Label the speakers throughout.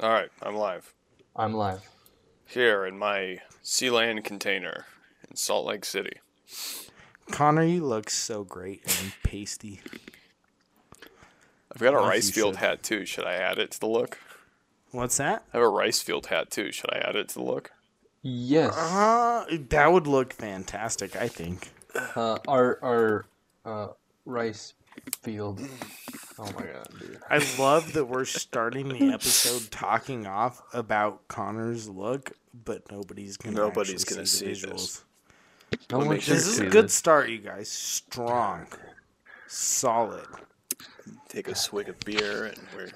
Speaker 1: All right, I'm live.
Speaker 2: I'm live.
Speaker 1: Here in my Sealand container in Salt Lake City.
Speaker 3: Connor, you look so great and pasty.
Speaker 1: I've got a
Speaker 3: Yes,
Speaker 1: rice
Speaker 3: you
Speaker 1: field
Speaker 3: should.
Speaker 1: hat too. Should I add it to the look?
Speaker 3: What's that?
Speaker 1: I have a rice field hat too. Should I add it to the look?
Speaker 2: Yes.
Speaker 3: Uh, that would look fantastic, I think.
Speaker 2: Uh, our our uh, rice field. Oh my god, dude.
Speaker 3: I love that we're starting the episode talking off about Connor's look, but nobody's gonna
Speaker 1: Nobody's gonna
Speaker 3: see,
Speaker 1: see
Speaker 3: the
Speaker 1: this.
Speaker 3: visuals.
Speaker 2: No
Speaker 1: We'll make
Speaker 2: should
Speaker 3: This is a good
Speaker 2: this.
Speaker 3: start, you guys. Strong, solid.
Speaker 1: Take a swig of beer and we're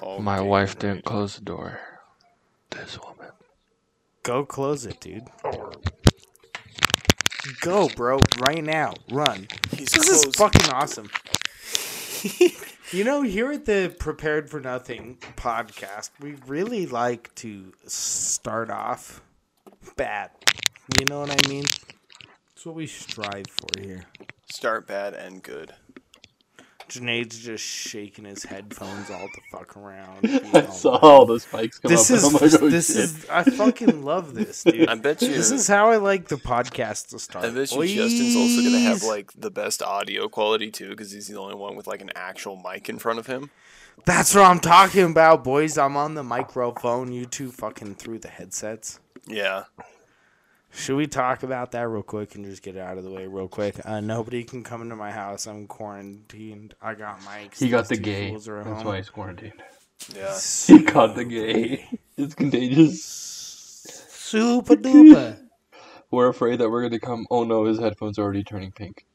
Speaker 1: all
Speaker 2: My wife
Speaker 1: ready.
Speaker 2: didn't close the door. This woman.
Speaker 3: Go close it, dude. Oh. Go, bro, right now. Run.
Speaker 1: He's
Speaker 3: This is fucking awesome. you know, here at the Prepared for Nothing podcast, we really like to start off bad. You know what I mean? That's what we strive for here.
Speaker 1: Start bad and good.
Speaker 3: Junaid's just shaking his headphones all the fuck around.
Speaker 2: I saw all the spikes come
Speaker 3: This
Speaker 2: up.
Speaker 3: is
Speaker 2: and I'm like, oh,
Speaker 3: this
Speaker 2: shit.
Speaker 3: is I fucking love this, dude.
Speaker 1: I bet you.
Speaker 3: This is how I like the podcast to start.
Speaker 1: I bet you Justin's also gonna have like the best audio quality too, because he's the only one with like an actual mic in front of him.
Speaker 3: That's what I'm talking about, boys. I'm on the microphone. You two fucking through the headsets.
Speaker 1: Yeah.
Speaker 3: Should we talk about that real quick and just get it out of the way real quick? Uh, nobody can come into my house. I'm quarantined. I got mics.
Speaker 2: he got the
Speaker 3: These
Speaker 2: gay.
Speaker 3: fools are at
Speaker 2: That's
Speaker 3: home.
Speaker 2: why he's quarantined.
Speaker 1: Yeah.
Speaker 2: He got the gay. It's contagious.
Speaker 3: Super duper.
Speaker 2: We're afraid that we're gonna come. Oh no, his headphones are already turning pink.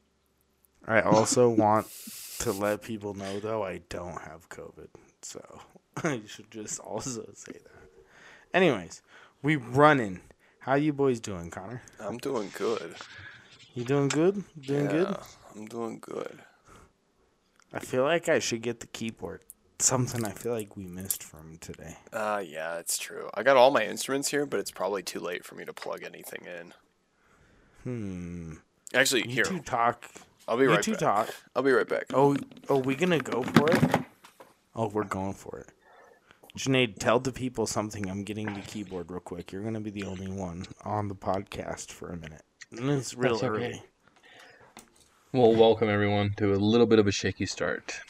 Speaker 3: I also want to let people know, though, I don't have COVID. So I should just also say that. Anyways, we running. How you boys doing, Connor?
Speaker 1: I'm doing good.
Speaker 3: You doing good? Doing good?
Speaker 1: I'm doing good.
Speaker 3: I feel like I should get the keyboard. Something I feel like we missed from today.
Speaker 1: Uh, yeah, it's true. I got all my instruments here, but it's probably too late for me to plug anything in.
Speaker 3: Hmm.
Speaker 1: Actually,
Speaker 3: You
Speaker 1: here,
Speaker 3: two talk.
Speaker 1: I'll be
Speaker 3: You
Speaker 1: right
Speaker 3: two
Speaker 1: back.
Speaker 3: talk.
Speaker 1: I'll be right back.
Speaker 3: Oh, are we gonna go for it? Oh, we're going for it. Sinead, tell the people something. I'm getting the keyboard real quick. You're gonna be the only one on the podcast for a minute. And it's real
Speaker 2: That's okay.
Speaker 3: early.
Speaker 2: Well, welcome everyone to a little bit of a shaky start.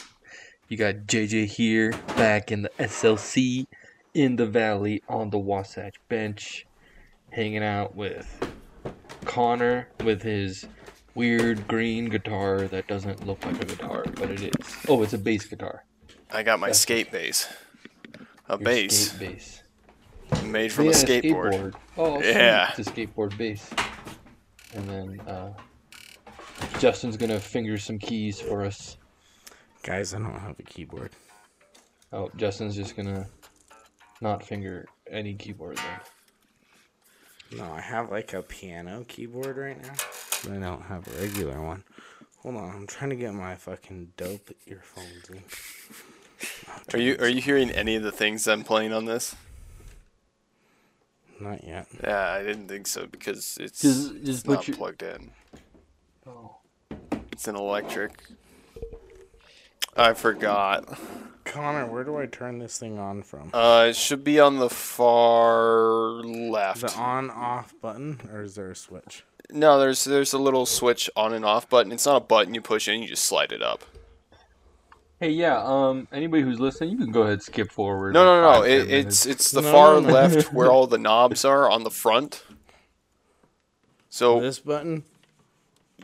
Speaker 2: You got JJ here, back in the SLC, in the valley, on the Wasatch bench, hanging out with Connor with his weird green guitar that doesn't look like a guitar, but it is. Oh, it's a bass guitar.
Speaker 1: I got my skate bass. A
Speaker 2: Your
Speaker 1: bass
Speaker 2: skate bass.
Speaker 1: made from
Speaker 2: Yeah,
Speaker 1: a skateboard.
Speaker 2: Oh, okay.
Speaker 1: Yeah.
Speaker 2: It's a skateboard base. And then uh, Justin's gonna finger some keys for us.
Speaker 3: Guys, I don't have a keyboard.
Speaker 2: Oh, Justin's just gonna not finger any keyboard then.
Speaker 3: No, I have like a piano keyboard right now, but I don't have a regular one. Hold on, I'm trying to get my fucking dope earphones in.
Speaker 1: Are you are you hearing any of the things I'm playing on this?
Speaker 3: Not yet.
Speaker 1: Yeah, I didn't think so because it's,
Speaker 2: Just- just
Speaker 1: it's not
Speaker 2: your-
Speaker 1: plugged in.
Speaker 2: Oh.
Speaker 1: It's an electric. I forgot.
Speaker 3: Connor, where do I turn this thing on from?
Speaker 1: Uh, it should be on the far left.
Speaker 3: The on off button, or is there a switch?
Speaker 1: No, there's there's a little switch on and off button. It's not a button you push in, you just slide it up.
Speaker 2: Hey, yeah. Um, anybody who's listening, you can go ahead and skip forward.
Speaker 1: No, no,
Speaker 2: like
Speaker 1: no.
Speaker 2: five,
Speaker 1: It, it's it's the
Speaker 3: No,
Speaker 1: far
Speaker 3: no, no.
Speaker 1: left where all the knobs are on the front. So
Speaker 3: This button?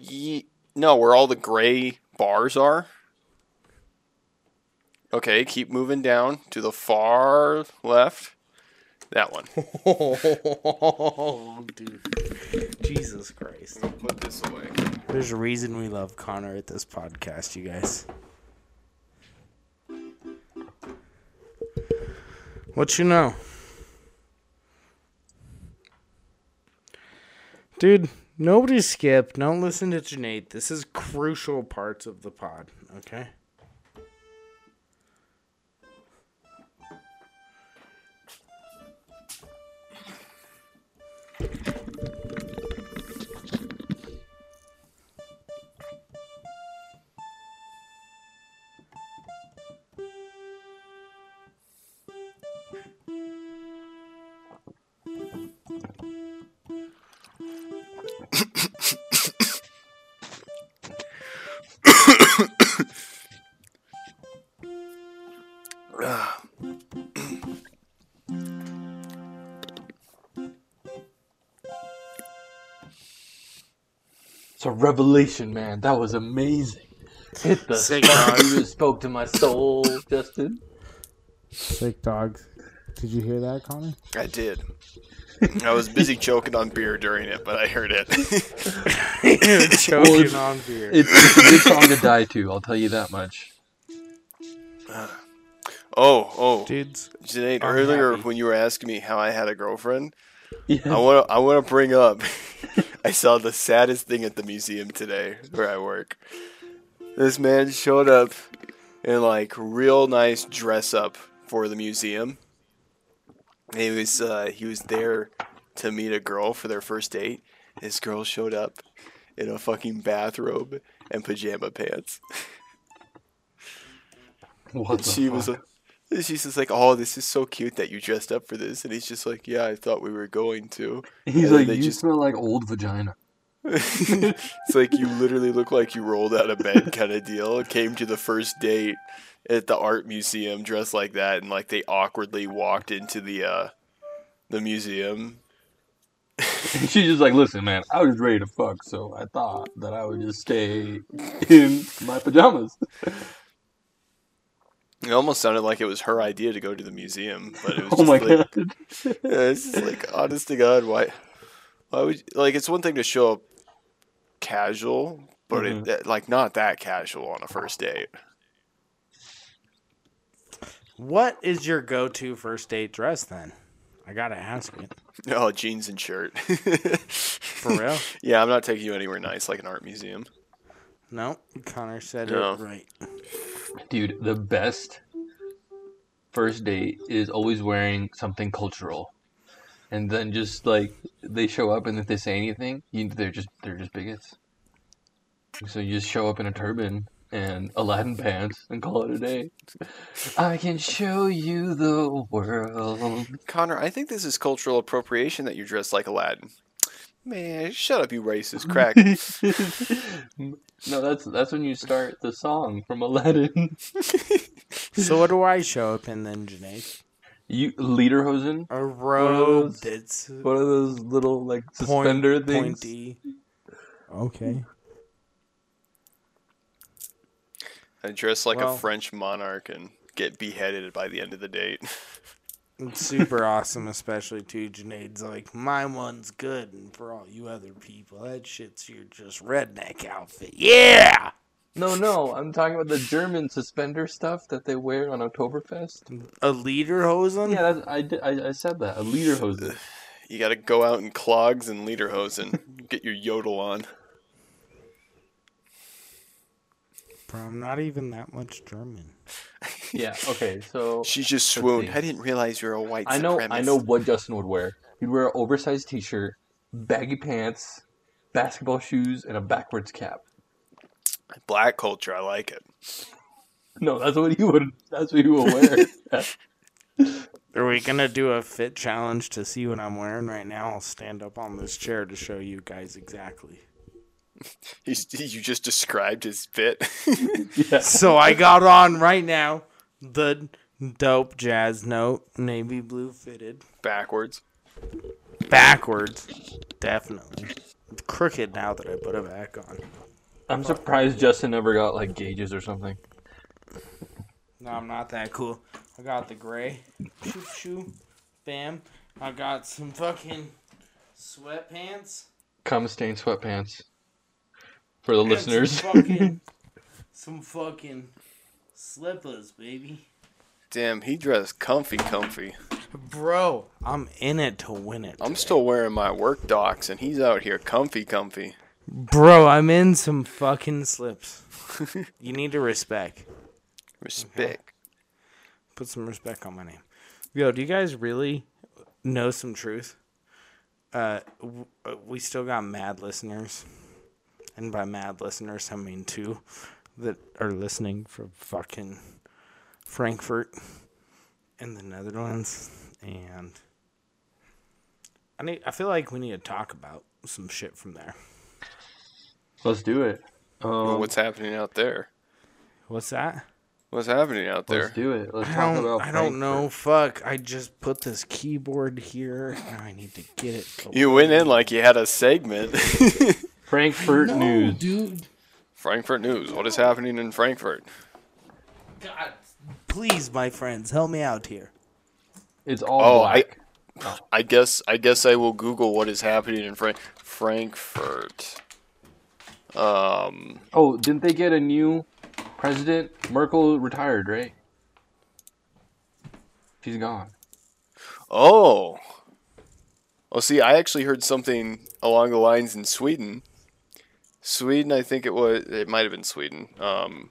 Speaker 1: ye- no, where all the gray bars are. Okay, keep moving down to the far left. That one.
Speaker 3: Oh, dude. Jesus Christ.
Speaker 1: Put this away.
Speaker 3: There's a reason we love Connor at this podcast, you guys. What you know? Dude, nobody skip. Don't listen to Janae. This is crucial parts of the pod, okay?
Speaker 2: It's a revelation, man. That was amazing. Hit the
Speaker 3: Sick
Speaker 2: spot.
Speaker 3: dog.
Speaker 2: You just spoke to my soul, Justin.
Speaker 3: Sick dogs. Did you hear that, Connor?
Speaker 1: I did. I was busy choking on beer during it, but I heard it.
Speaker 3: Choking
Speaker 2: it's-
Speaker 3: on beer.
Speaker 2: It's, it's a good song to die to. I'll tell you that much.
Speaker 1: Uh, oh, oh,
Speaker 3: Dudes.
Speaker 1: Janae, earlier
Speaker 3: happy.
Speaker 1: when you were asking me how I had a girlfriend,
Speaker 2: yeah.
Speaker 1: I want to I want to bring up. I saw the saddest thing at the museum today where I work. This man showed up in like real nice dress up for the museum. He was uh, he was there to meet a girl for their first date. This girl showed up in a fucking bathrobe and pajama pants.
Speaker 2: What the
Speaker 1: she was
Speaker 2: fuck?
Speaker 1: like, she's just like, "Oh, this is so cute that you dressed up for this," and he's just like, "Yeah, I thought we were going to."
Speaker 2: He's
Speaker 1: and
Speaker 2: like, you
Speaker 1: just-
Speaker 2: smell like old vagina.
Speaker 1: It's like you literally look like you rolled out of bed kind of deal. Came to the first date at the art museum dressed like that, and like they awkwardly walked into the uh the museum.
Speaker 2: She's just like, listen, man, I was ready to fuck, so I thought that I would just stay in my pajamas.
Speaker 1: It almost sounded like it was her idea to go to the museum, but it was
Speaker 2: Oh my
Speaker 1: like,
Speaker 2: god.
Speaker 1: Yeah, it's just like, honest to God, why? Why would like? It's one thing to show up casual, but
Speaker 2: Mhm.
Speaker 1: it like not that casual on a first date.
Speaker 3: What is your go-to first date dress then? I gotta ask you.
Speaker 1: Oh, jeans and shirt.
Speaker 3: For real?
Speaker 1: yeah, I'm not taking you anywhere nice like an art museum.
Speaker 3: No, Connor said
Speaker 1: No.
Speaker 3: it right.
Speaker 2: Dude, the best first date is always wearing something cultural. And then just like they show up and if they say anything, you, they're just they're just bigots. So you just show up in a turban and Aladdin pants and call it a day. I can show you the world.
Speaker 1: Connor, I think this is cultural appropriation that you're dressed like Aladdin. Man, shut up, you racist crack.
Speaker 2: no, that's that's when you start the song from Aladdin.
Speaker 3: So what do I show up in then, Janae?
Speaker 2: You lederhosen,
Speaker 3: A robe
Speaker 2: those-
Speaker 3: that's
Speaker 2: one of those little like
Speaker 3: point-
Speaker 2: suspender things.
Speaker 3: pointy. Okay.
Speaker 1: I dress like
Speaker 3: Well-
Speaker 1: a French monarch and get beheaded by the end of the date.
Speaker 3: It's super awesome, especially too. Janae's like, my one's good, and for all you other people, that shit's your just redneck outfit. Yeah!
Speaker 2: No, no, I'm talking about the German suspender stuff that they wear on Oktoberfest.
Speaker 3: A lederhosen?
Speaker 2: Yeah, that's, I, did, I, I said that. A lederhosen.
Speaker 1: You got to go out in clogs and lederhosen, get your yodel on.
Speaker 3: Bro, I'm not even that much German.
Speaker 2: Yeah, okay, so
Speaker 1: She just
Speaker 2: see.
Speaker 1: swooned. I didn't realize you're a white
Speaker 2: I know
Speaker 1: supremacist.
Speaker 2: I know what Justin would wear. He'd wear an oversized t-shirt, baggy pants, basketball shoes, and a backwards cap.
Speaker 1: Black culture, I like it.
Speaker 2: No, that's what you would. That's what you would wear.
Speaker 3: Are we gonna do a fit challenge to see what I'm wearing right now? I'll stand up on this chair to show you guys exactly.
Speaker 1: He's, you just described his fit.
Speaker 2: yeah.
Speaker 3: So I got on right now the dope jazz note, navy blue fitted,
Speaker 1: Backwards.
Speaker 3: backwards, definitely. It's crooked now that I put it back on.
Speaker 2: I'm surprised Justin never got like gauges or something.
Speaker 3: No, I'm not that cool. I got the gray. Shoo shoo. Bam. I got some fucking sweatpants.
Speaker 2: Cum stained sweatpants. For the
Speaker 3: and
Speaker 2: listeners.
Speaker 3: Some fucking, some fucking slippers, baby.
Speaker 1: Damn, he dressed comfy, comfy.
Speaker 3: Bro, I'm in it to win it.
Speaker 1: I'm
Speaker 3: today.
Speaker 1: still wearing my work docs, and he's out here comfy, comfy.
Speaker 3: Bro, I'm in some fucking slips. you need to respect.
Speaker 1: Respect.
Speaker 3: Put some respect on my name. Yo, do you guys really know some truth? Uh, w- uh, we still got mad listeners, and by mad listeners, I mean two that are listening from fucking Frankfurt in the Netherlands, and I need. I feel like we need to talk about some shit from there.
Speaker 2: Let's do it. Um,
Speaker 1: Well, what's happening out there?
Speaker 3: What's that?
Speaker 1: What's happening out there?
Speaker 2: let's do it. Let's
Speaker 3: I
Speaker 2: talk
Speaker 3: don't.
Speaker 2: about.
Speaker 3: I don't
Speaker 2: Frankfurt.
Speaker 3: know. Fuck. I just put this keyboard here. and I need to get it.
Speaker 1: You went in like you had a segment.
Speaker 2: Frankfurt
Speaker 3: No,
Speaker 2: news.
Speaker 3: dude.
Speaker 1: Frankfurt news. What is happening in Frankfurt?
Speaker 3: God, please, my friends, help me out here.
Speaker 2: It's all
Speaker 1: Oh, I- I guess I guess I will Google what is happening in Frank Frankfurt. Um.
Speaker 2: Oh, didn't they get a new president? Merkel retired, right? She's gone.
Speaker 1: Oh. Well, see, I actually heard something along the lines in Sweden. Sweden, I think it was, it might have been Sweden, um,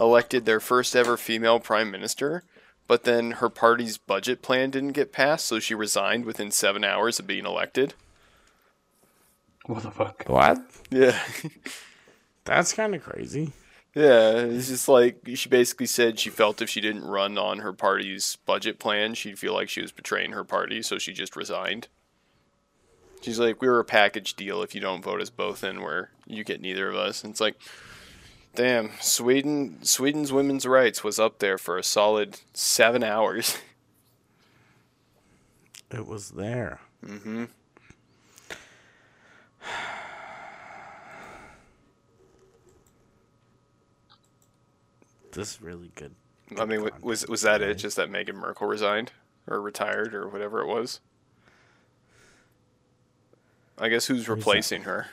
Speaker 1: elected their first ever female prime minister, but then her party's budget plan didn't get passed, so she resigned within seven hours of being elected.
Speaker 2: What the fuck?
Speaker 3: What?
Speaker 1: Yeah.
Speaker 3: That's kind of crazy.
Speaker 1: Yeah, it's just like she basically said she felt if she didn't run on her party's budget plan, she'd feel like she was betraying her party, so she just resigned. She's like, "We were a package deal. If you don't vote us both in, where you get neither of us." And it's like, damn, Sweden, Sweden's women's rights was up there for a solid seven hours.
Speaker 3: It was there.
Speaker 1: mm-hmm.
Speaker 3: This is really good.
Speaker 1: I mean, wa- was was that it? Just that Meghan Merkel resigned or retired or whatever it was. I guess who's replacing her?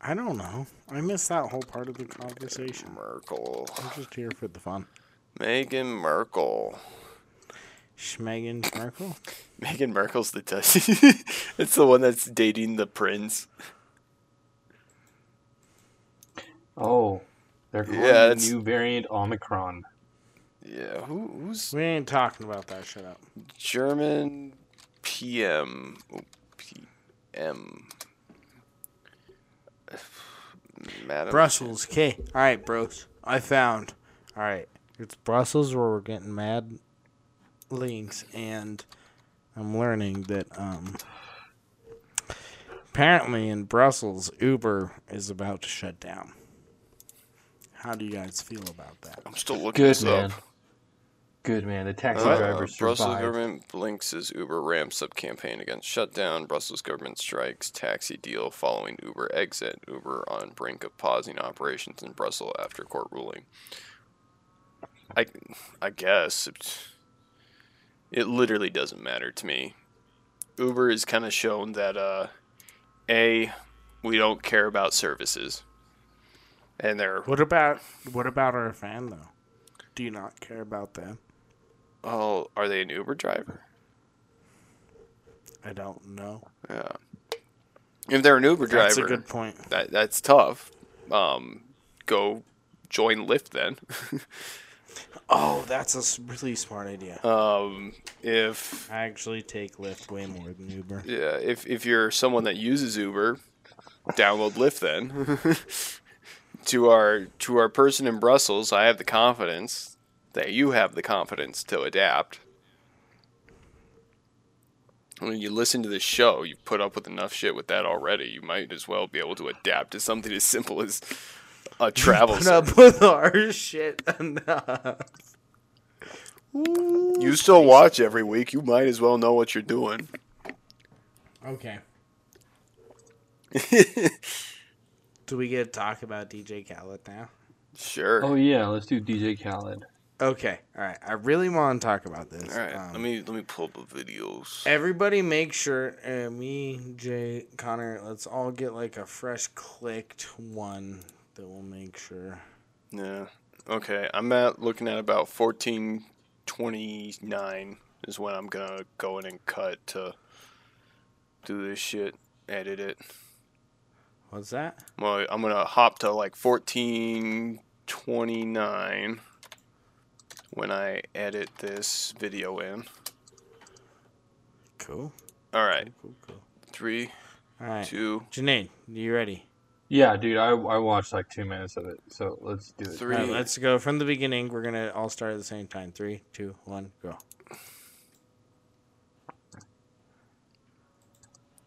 Speaker 3: I don't know. I missed that whole part of the conversation.
Speaker 1: Merkel.
Speaker 3: I'm just here for the fun.
Speaker 1: Meghan Merkel.
Speaker 3: Schmegan Merkel?
Speaker 1: Meghan Merkel's the test. it's the one that's dating the prince.
Speaker 2: Oh, they're calling
Speaker 1: Yeah,
Speaker 2: the
Speaker 1: it's-
Speaker 2: new variant Omicron.
Speaker 1: Yeah, who, who's
Speaker 3: We ain't talking about that. Shut up.
Speaker 1: German PM? Oh, PM. Madam.
Speaker 3: Brussels. Okay. All right, bros. I found. All right. It's Brussels where we're getting mad links, and I'm learning that um apparently in Brussels Uber is about to shut down. How do you guys feel about that?
Speaker 1: I'm still looking
Speaker 2: Good
Speaker 1: this
Speaker 2: man.
Speaker 1: up.
Speaker 2: Good man. The taxi
Speaker 1: Uh,
Speaker 2: drivers
Speaker 1: Brussels
Speaker 2: survived.
Speaker 1: government blinks as Uber ramps up campaign against shutdown. Brussels government strikes taxi deal following Uber exit. Uber on brink of pausing operations in Brussels after court ruling. I, I guess it's, it literally doesn't matter to me. Uber has kind of shown that uh, a we don't care about services, and they're
Speaker 3: What about what about our fan though? Do you not care about them?
Speaker 1: oh are they an Uber driver?
Speaker 3: I don't know.
Speaker 1: Yeah. If they're an Uber driver,
Speaker 3: That's a good point.
Speaker 1: that that's tough. Um, go join Lyft then.
Speaker 3: Oh, that's a really smart idea.
Speaker 1: um, if
Speaker 3: I actually take Lyft way more than Uber.
Speaker 1: yeah, if if you're someone that uses Uber, download Lyft then. to our to our person in Brussels, I have the confidence that you have the confidence to adapt. When you listen to this show, you've put up with enough shit with that already. You might as well be able to adapt to something as simple as a travel.
Speaker 3: Put up with our shit enough.
Speaker 1: You still watch every week. You might as well know what you're doing.
Speaker 3: Okay. Do we get to talk about DJ Khaled now?
Speaker 1: Sure.
Speaker 2: Oh yeah, let's do DJ Khaled.
Speaker 3: Okay. All right. I really want to talk about this.
Speaker 1: All right.
Speaker 3: Um,
Speaker 1: let me let me pull up the videos.
Speaker 3: Everybody make sure, uh, me, Jay, Connor, let's all get like a fresh clicked one that we'll make sure.
Speaker 1: Yeah. Okay. I'm at looking at about fourteen twenty nine is when I'm gonna go in and cut to do this shit, edit it.
Speaker 3: What's that?
Speaker 1: Well, I'm gonna hop to like fourteen twenty nine when I edit this video in.
Speaker 3: Cool.
Speaker 1: All right.
Speaker 3: Cool, cool.
Speaker 1: Three,
Speaker 3: All right.
Speaker 1: two,
Speaker 3: Janae, you ready?
Speaker 2: Yeah, dude, I I watched like two minutes of it, so let's do it.
Speaker 1: three.
Speaker 3: All right, let's go from the beginning. We're gonna all start at the same time. Three, two, one, go.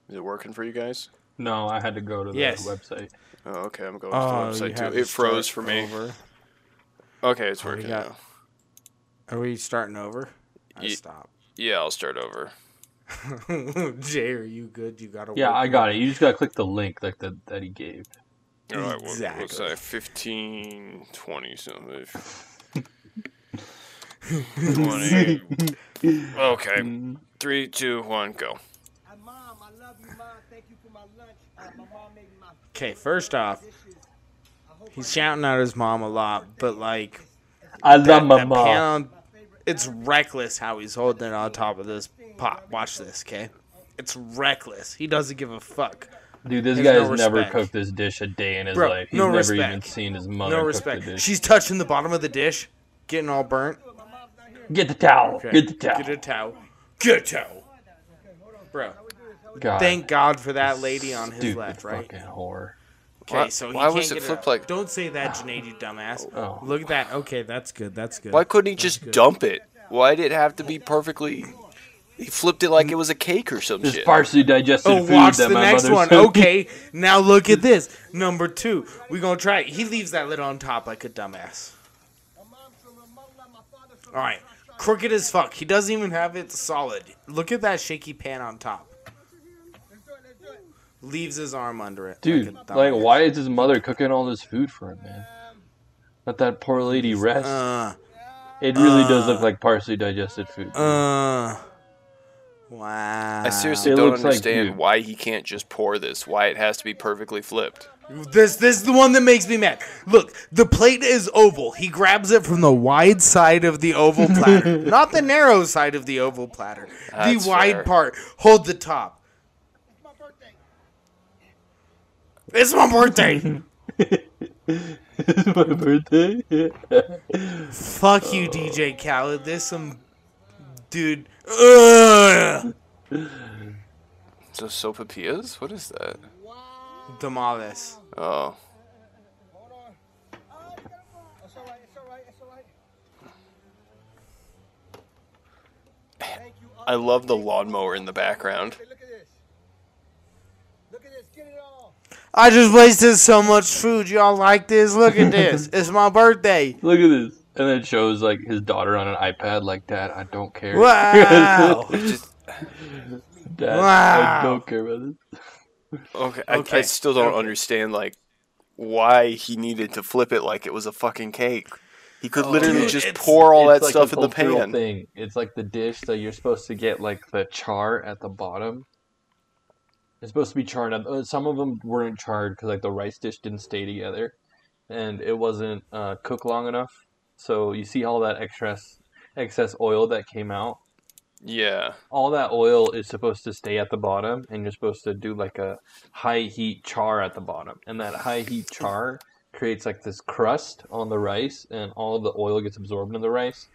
Speaker 1: Is it working for you guys?
Speaker 2: No, I had to go to the
Speaker 3: Yes.
Speaker 2: website.
Speaker 1: Oh, okay. I'm going
Speaker 3: Oh,
Speaker 1: to
Speaker 3: you
Speaker 1: the website too.
Speaker 3: to
Speaker 1: It froze for me.
Speaker 3: over.
Speaker 1: Okay, it's
Speaker 3: Oh,
Speaker 1: working
Speaker 3: got-
Speaker 1: now.
Speaker 3: Are we starting over? I
Speaker 1: Ye-
Speaker 3: stop.
Speaker 1: Yeah, I'll start over.
Speaker 3: Jay, are you good? You got to.
Speaker 2: Yeah, I got it. You just gotta click the link like the, that he gave.
Speaker 1: All right, what, what's
Speaker 3: Exactly.
Speaker 1: that? 15, 20 something. 20. Okay. Three, two, one, go.
Speaker 4: Mom, I love you, Mom. Thank you for my lunch. My mom made me my
Speaker 3: Okay, first off,
Speaker 4: dishes. I hope
Speaker 3: he's shouting at his mom a lot, but like
Speaker 2: I love
Speaker 3: that,
Speaker 2: my
Speaker 3: that
Speaker 2: mom.
Speaker 3: pan it's reckless how he's holding it on top of this pot. Watch this, okay? It's reckless. He doesn't give a fuck.
Speaker 2: Dude, this
Speaker 3: There's
Speaker 2: guy
Speaker 3: no
Speaker 2: has never
Speaker 3: respect.
Speaker 2: cooked this dish a day in his
Speaker 3: Bro,
Speaker 2: life. He's
Speaker 3: no
Speaker 2: never
Speaker 3: respect.
Speaker 2: even seen his mother
Speaker 3: No
Speaker 2: cook
Speaker 3: respect.
Speaker 2: the dish.
Speaker 3: She's touching the bottom of the dish, getting all burnt.
Speaker 2: Get the towel.
Speaker 3: Okay,
Speaker 2: Get the towel.
Speaker 3: Get a towel. Get a towel. Bro,
Speaker 2: God.
Speaker 3: thank God for that lady on his
Speaker 2: Stupid
Speaker 3: left, right?
Speaker 2: fucking whore.
Speaker 3: Okay,
Speaker 1: Why-
Speaker 3: so he
Speaker 1: why
Speaker 3: can't
Speaker 1: was it
Speaker 3: get
Speaker 1: flipped
Speaker 3: out.
Speaker 1: like-
Speaker 3: Don't say that, Janae, you dumbass.
Speaker 2: Oh.
Speaker 3: Look at that. Okay, that's good. That's good.
Speaker 1: Why couldn't he just dump it? Why did it have to be perfectly? He flipped it like it was a cake or some
Speaker 2: This
Speaker 1: shit.
Speaker 2: partially digested
Speaker 3: Oh,
Speaker 2: food
Speaker 3: watch
Speaker 2: that
Speaker 3: the
Speaker 2: my
Speaker 3: next one.
Speaker 2: sent.
Speaker 3: Okay, now look at this. Number two. We're gonna try it. He leaves that lid on top like a dumbass.
Speaker 4: my mom's from Ramallah, my father's from
Speaker 3: Alright. Crooked as fuck. He doesn't even have it solid. Look at that shaky pan on top.
Speaker 4: Let's do it, let's do it.
Speaker 3: Leaves his arm under it.
Speaker 2: Dude,
Speaker 3: like,
Speaker 2: like, why is his mother cooking all this food for him, man? Let that poor lady rest.
Speaker 3: Uh,
Speaker 2: it really does
Speaker 3: uh,
Speaker 2: look like partially digested food.
Speaker 3: uh. Wow.
Speaker 1: I seriously
Speaker 2: It
Speaker 1: don't
Speaker 2: looks like
Speaker 1: understand why he can't just pour this. Why it has to be perfectly flipped.
Speaker 3: This this is the one that makes me mad. Look, the plate is oval. He grabs it from the wide side of the oval platter, not the narrow side of the oval platter.
Speaker 1: That's
Speaker 3: the wide
Speaker 1: fair.
Speaker 3: part. Hold the top.
Speaker 4: It's my birthday.
Speaker 3: It's my birthday.
Speaker 2: it's my birthday.
Speaker 3: Fuck you, DJ Khaled. There's some dude. Ugh.
Speaker 1: So sopapillas? What is that?
Speaker 3: Tamales.
Speaker 1: Oh.
Speaker 4: Oh.
Speaker 1: I love the lawnmower in the background.
Speaker 4: Look at this. Look at this. Get it all.
Speaker 3: I just wasted so much food. Y'all like this? Look at this. it's my birthday.
Speaker 2: Look at this. And then it shows like his daughter on an iPad, like, Dad, I don't care.
Speaker 3: Wow.
Speaker 1: Just
Speaker 2: Dad,
Speaker 3: Wow.
Speaker 2: I don't care about this.
Speaker 1: okay. I, I still don't
Speaker 3: okay.
Speaker 1: understand like why he needed to flip it like it was a fucking cake. He could literally
Speaker 3: Dude,
Speaker 1: just pour all that
Speaker 2: like
Speaker 1: stuff
Speaker 2: a
Speaker 1: in the pan.
Speaker 2: Thing. It's like the dish that you're supposed to get like the char at the bottom. It's supposed to be charred up. uh, Some of them weren't charred because like the rice dish didn't stay together, and it wasn't uh, cooked long enough. So you see all that excess excess oil that came out.
Speaker 1: Yeah.
Speaker 2: All that oil is supposed to stay at the bottom, and you're supposed to do like a high heat char at the bottom, and that high heat char creates like this crust on the rice, and all the oil gets absorbed in the rice.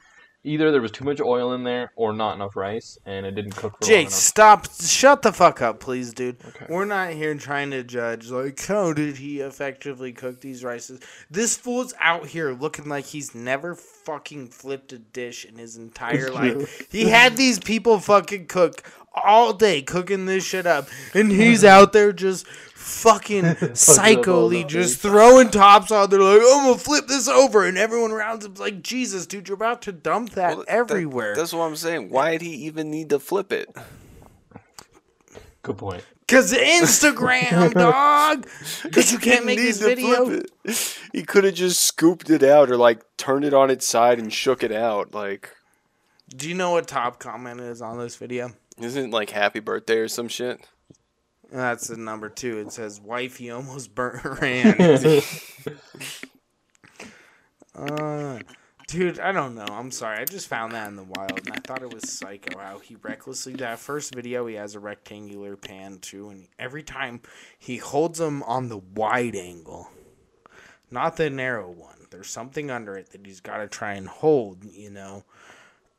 Speaker 2: Either there was too much oil in there, or not enough rice, and it didn't cook for long
Speaker 3: Jake,
Speaker 2: enough.
Speaker 3: stop. Shut the fuck up, please, dude.
Speaker 2: Okay.
Speaker 3: We're not here trying to judge, like, how did he effectively cook these rices? This fool's out here looking like he's never fucking flipped a dish in his entire life. He had these people fucking cook all day cooking this shit up, and he's out there just fucking
Speaker 2: all
Speaker 3: psychically just throwing tops on there, like, I'm gonna flip this over, and everyone around him's like, Jesus, dude, you're about to dump that
Speaker 1: Well, that-
Speaker 3: everywhere.
Speaker 1: that's what I'm saying. Why did he even need to flip it?
Speaker 2: Good point.
Speaker 3: Cause Instagram, dog. Cause you can't make
Speaker 1: Need
Speaker 3: this video.
Speaker 1: flip it. He could have just scooped it out or like turned it on its side and shook it out. Like,
Speaker 3: Do you know what top comment is on this video?
Speaker 1: isn't it like happy birthday or some shit?
Speaker 3: That's the number two. It says, "Wife, he almost burnt her hand." uh, dude, I don't know. I'm sorry. I just found that in the wild, and I thought it was psycho how he recklessly. That first video, he has a rectangular pan too, and every time he holds them on the wide angle, not the narrow one. There's something under it that he's got to try and hold. You know,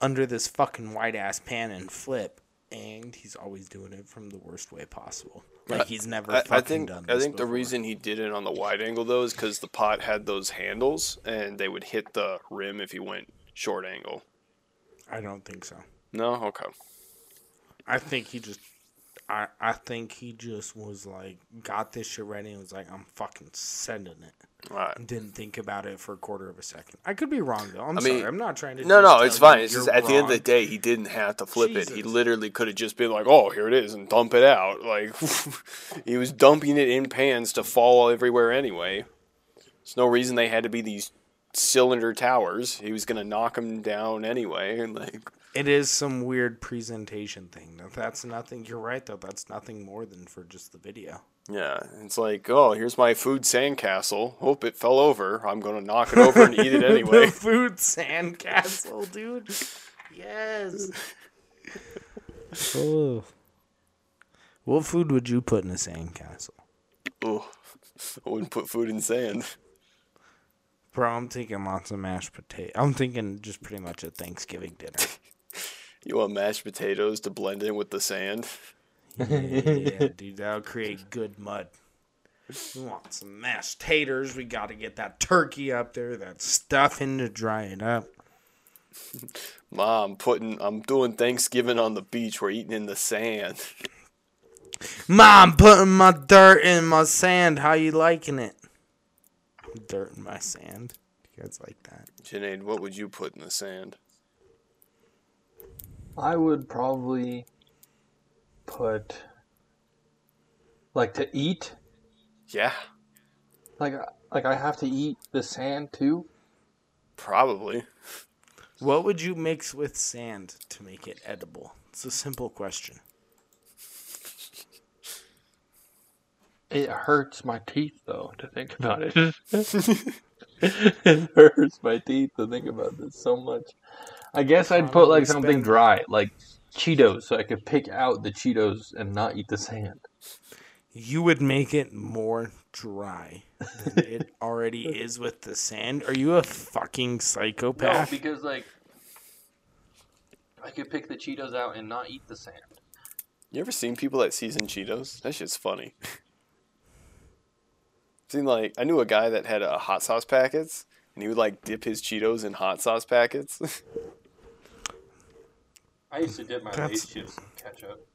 Speaker 3: under this fucking wide ass pan and flip. And he's always doing it from the worst way possible. Like he's never
Speaker 1: I,
Speaker 3: fucking
Speaker 1: I think
Speaker 3: done
Speaker 1: I think the reason he did it on the wide angle though is because the pot had those handles and they would hit the rim if he went short angle.
Speaker 3: I don't think so.
Speaker 1: No, okay.
Speaker 3: I think he just I, I think he just was like, got this shit ready and was like, I'm fucking sending it.
Speaker 1: Right.
Speaker 3: And didn't think about it for a quarter of a second. I could be wrong though. I'm
Speaker 1: I mean,
Speaker 3: sorry. I'm not trying to.
Speaker 1: No, no, it's fine. It's just at the end of the day, he didn't have to flip it. He literally could have just been like, "Oh, here it is," and dump it out. Like he was dumping it in pans to fall everywhere anyway. There's no reason they had to be these cylinder towers. He was gonna knock them down anyway, and like,
Speaker 3: It is some weird presentation thing. That's nothing. You're right though. That's nothing more than for just the video.
Speaker 1: yeah, it's like, "Oh, here's my food sandcastle. Hope it fell over. I'm gonna knock it over and eat it anyway."
Speaker 3: the food sandcastle, dude. Yes. oh. What food would you put in a sandcastle?
Speaker 1: Oh, I wouldn't put food in sand.
Speaker 3: Bro, I'm thinking lots of mashed potato. I'm thinking just pretty much a Thanksgiving dinner.
Speaker 1: You want mashed potatoes to blend in with the sand?
Speaker 3: yeah, dude, that'll create good mud. We want some mashed taters. We got to get that turkey up there, that stuffing to dry it up.
Speaker 1: Mom, putting I'm doing Thanksgiving on the beach. We're eating in the sand.
Speaker 3: Mom, putting my dirt in my sand. How you liking it? Dirt in my sand. You guys like that?
Speaker 1: Sinead, what would you put in the sand?
Speaker 2: I would probably put like to eat.
Speaker 1: Yeah,
Speaker 2: Like like I have to eat the sand too.
Speaker 1: probably.
Speaker 3: What would you mix with sand to make it edible? It's a simple question.
Speaker 2: It hurts my teeth though to think about it. it hurts my teeth to think about this so much. I guess I'd put like something
Speaker 3: spend-
Speaker 2: dry, like Cheetos, so I could pick out the Cheetos and not eat the sand.
Speaker 3: You would make it more dry than it already is with the sand. Are you a fucking psychopath?
Speaker 2: No, because like I could pick the Cheetos out and not eat the sand.
Speaker 1: You ever seen people that season Cheetos? That shit's funny. seen like I knew a guy that had uh, hot sauce packets, and he would like dip his Cheetos in hot sauce packets.
Speaker 2: I used to dip my
Speaker 3: That's-
Speaker 2: Lay's chips in ketchup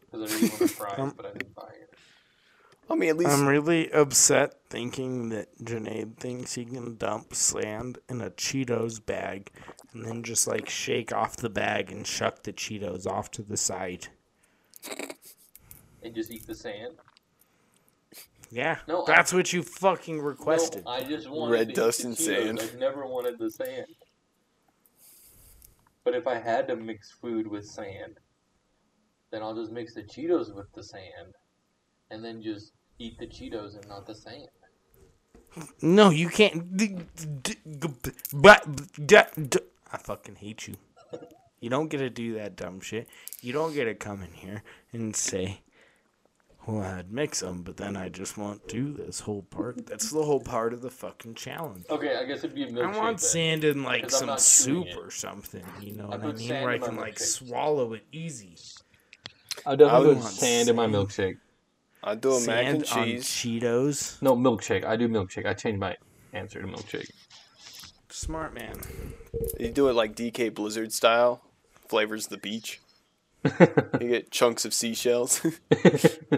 Speaker 2: because I didn't really wanted fries, um, but I didn't buy it.
Speaker 1: I mean, at least
Speaker 3: I'm really upset thinking that Janaid thinks he can dump sand in a Cheetos bag and then just like shake off the bag and shuck the Cheetos off to the side.
Speaker 2: And just eat the sand.
Speaker 3: Yeah,
Speaker 2: No, I-
Speaker 3: that's what you fucking requested.
Speaker 2: No, I just wanted
Speaker 1: Red
Speaker 2: to eat
Speaker 1: dust
Speaker 2: the
Speaker 1: and
Speaker 2: Cheetos.
Speaker 1: sand.
Speaker 2: I've never wanted the sand. But if I had to mix food with sand, then I'll just mix the Cheetos with the sand, and then just eat the Cheetos and not the sand.
Speaker 3: No, you can't. d- d- g- But d- d- I fucking hate you. You don't get to do that dumb shit. You don't get to come in here and say, "Well, I'd mix them," but then I just won't do this whole part. That's the whole part of the fucking challenge.
Speaker 2: Okay, I guess it'd be a milkshake.
Speaker 3: I want
Speaker 2: then.
Speaker 3: sand in like some soup or something. You know
Speaker 2: I
Speaker 3: what I mean? Where I can like
Speaker 2: milkshake.
Speaker 3: swallow it easy.
Speaker 2: I
Speaker 1: I
Speaker 2: definitely
Speaker 1: would
Speaker 2: put
Speaker 3: want
Speaker 2: sand in my milkshake.
Speaker 1: I'd do a mac and
Speaker 3: Sand on
Speaker 1: cheese.
Speaker 3: Cheetos.
Speaker 2: No, milkshake. I do milkshake. I changed my answer to milkshake.
Speaker 3: Smart man.
Speaker 1: You do it like DK Blizzard style. Flavors the beach. You get chunks of seashells.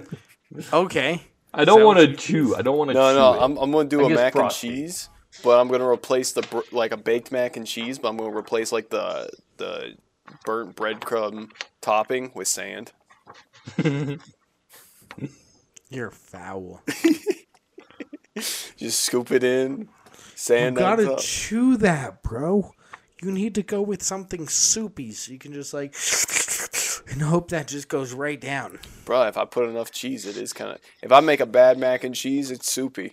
Speaker 3: Okay.
Speaker 2: I don't want to chew. I don't want to
Speaker 1: no,
Speaker 2: chew.
Speaker 1: no,
Speaker 2: it.
Speaker 1: I'm, I'm gonna do
Speaker 2: I
Speaker 1: a
Speaker 2: guess
Speaker 1: mac and cheese, but I'm gonna replace the br- like a baked mac and cheese, but I'm gonna replace like the the burnt breadcrumb topping with sand.
Speaker 3: You're foul.
Speaker 1: Just scoop it in, sand You
Speaker 3: gotta chew that, bro. You need to go with something soupy so you can just like and hope that just goes right down.
Speaker 1: Bro, if I put enough cheese, it is kind of. If I make a bad mac and cheese, it's soupy.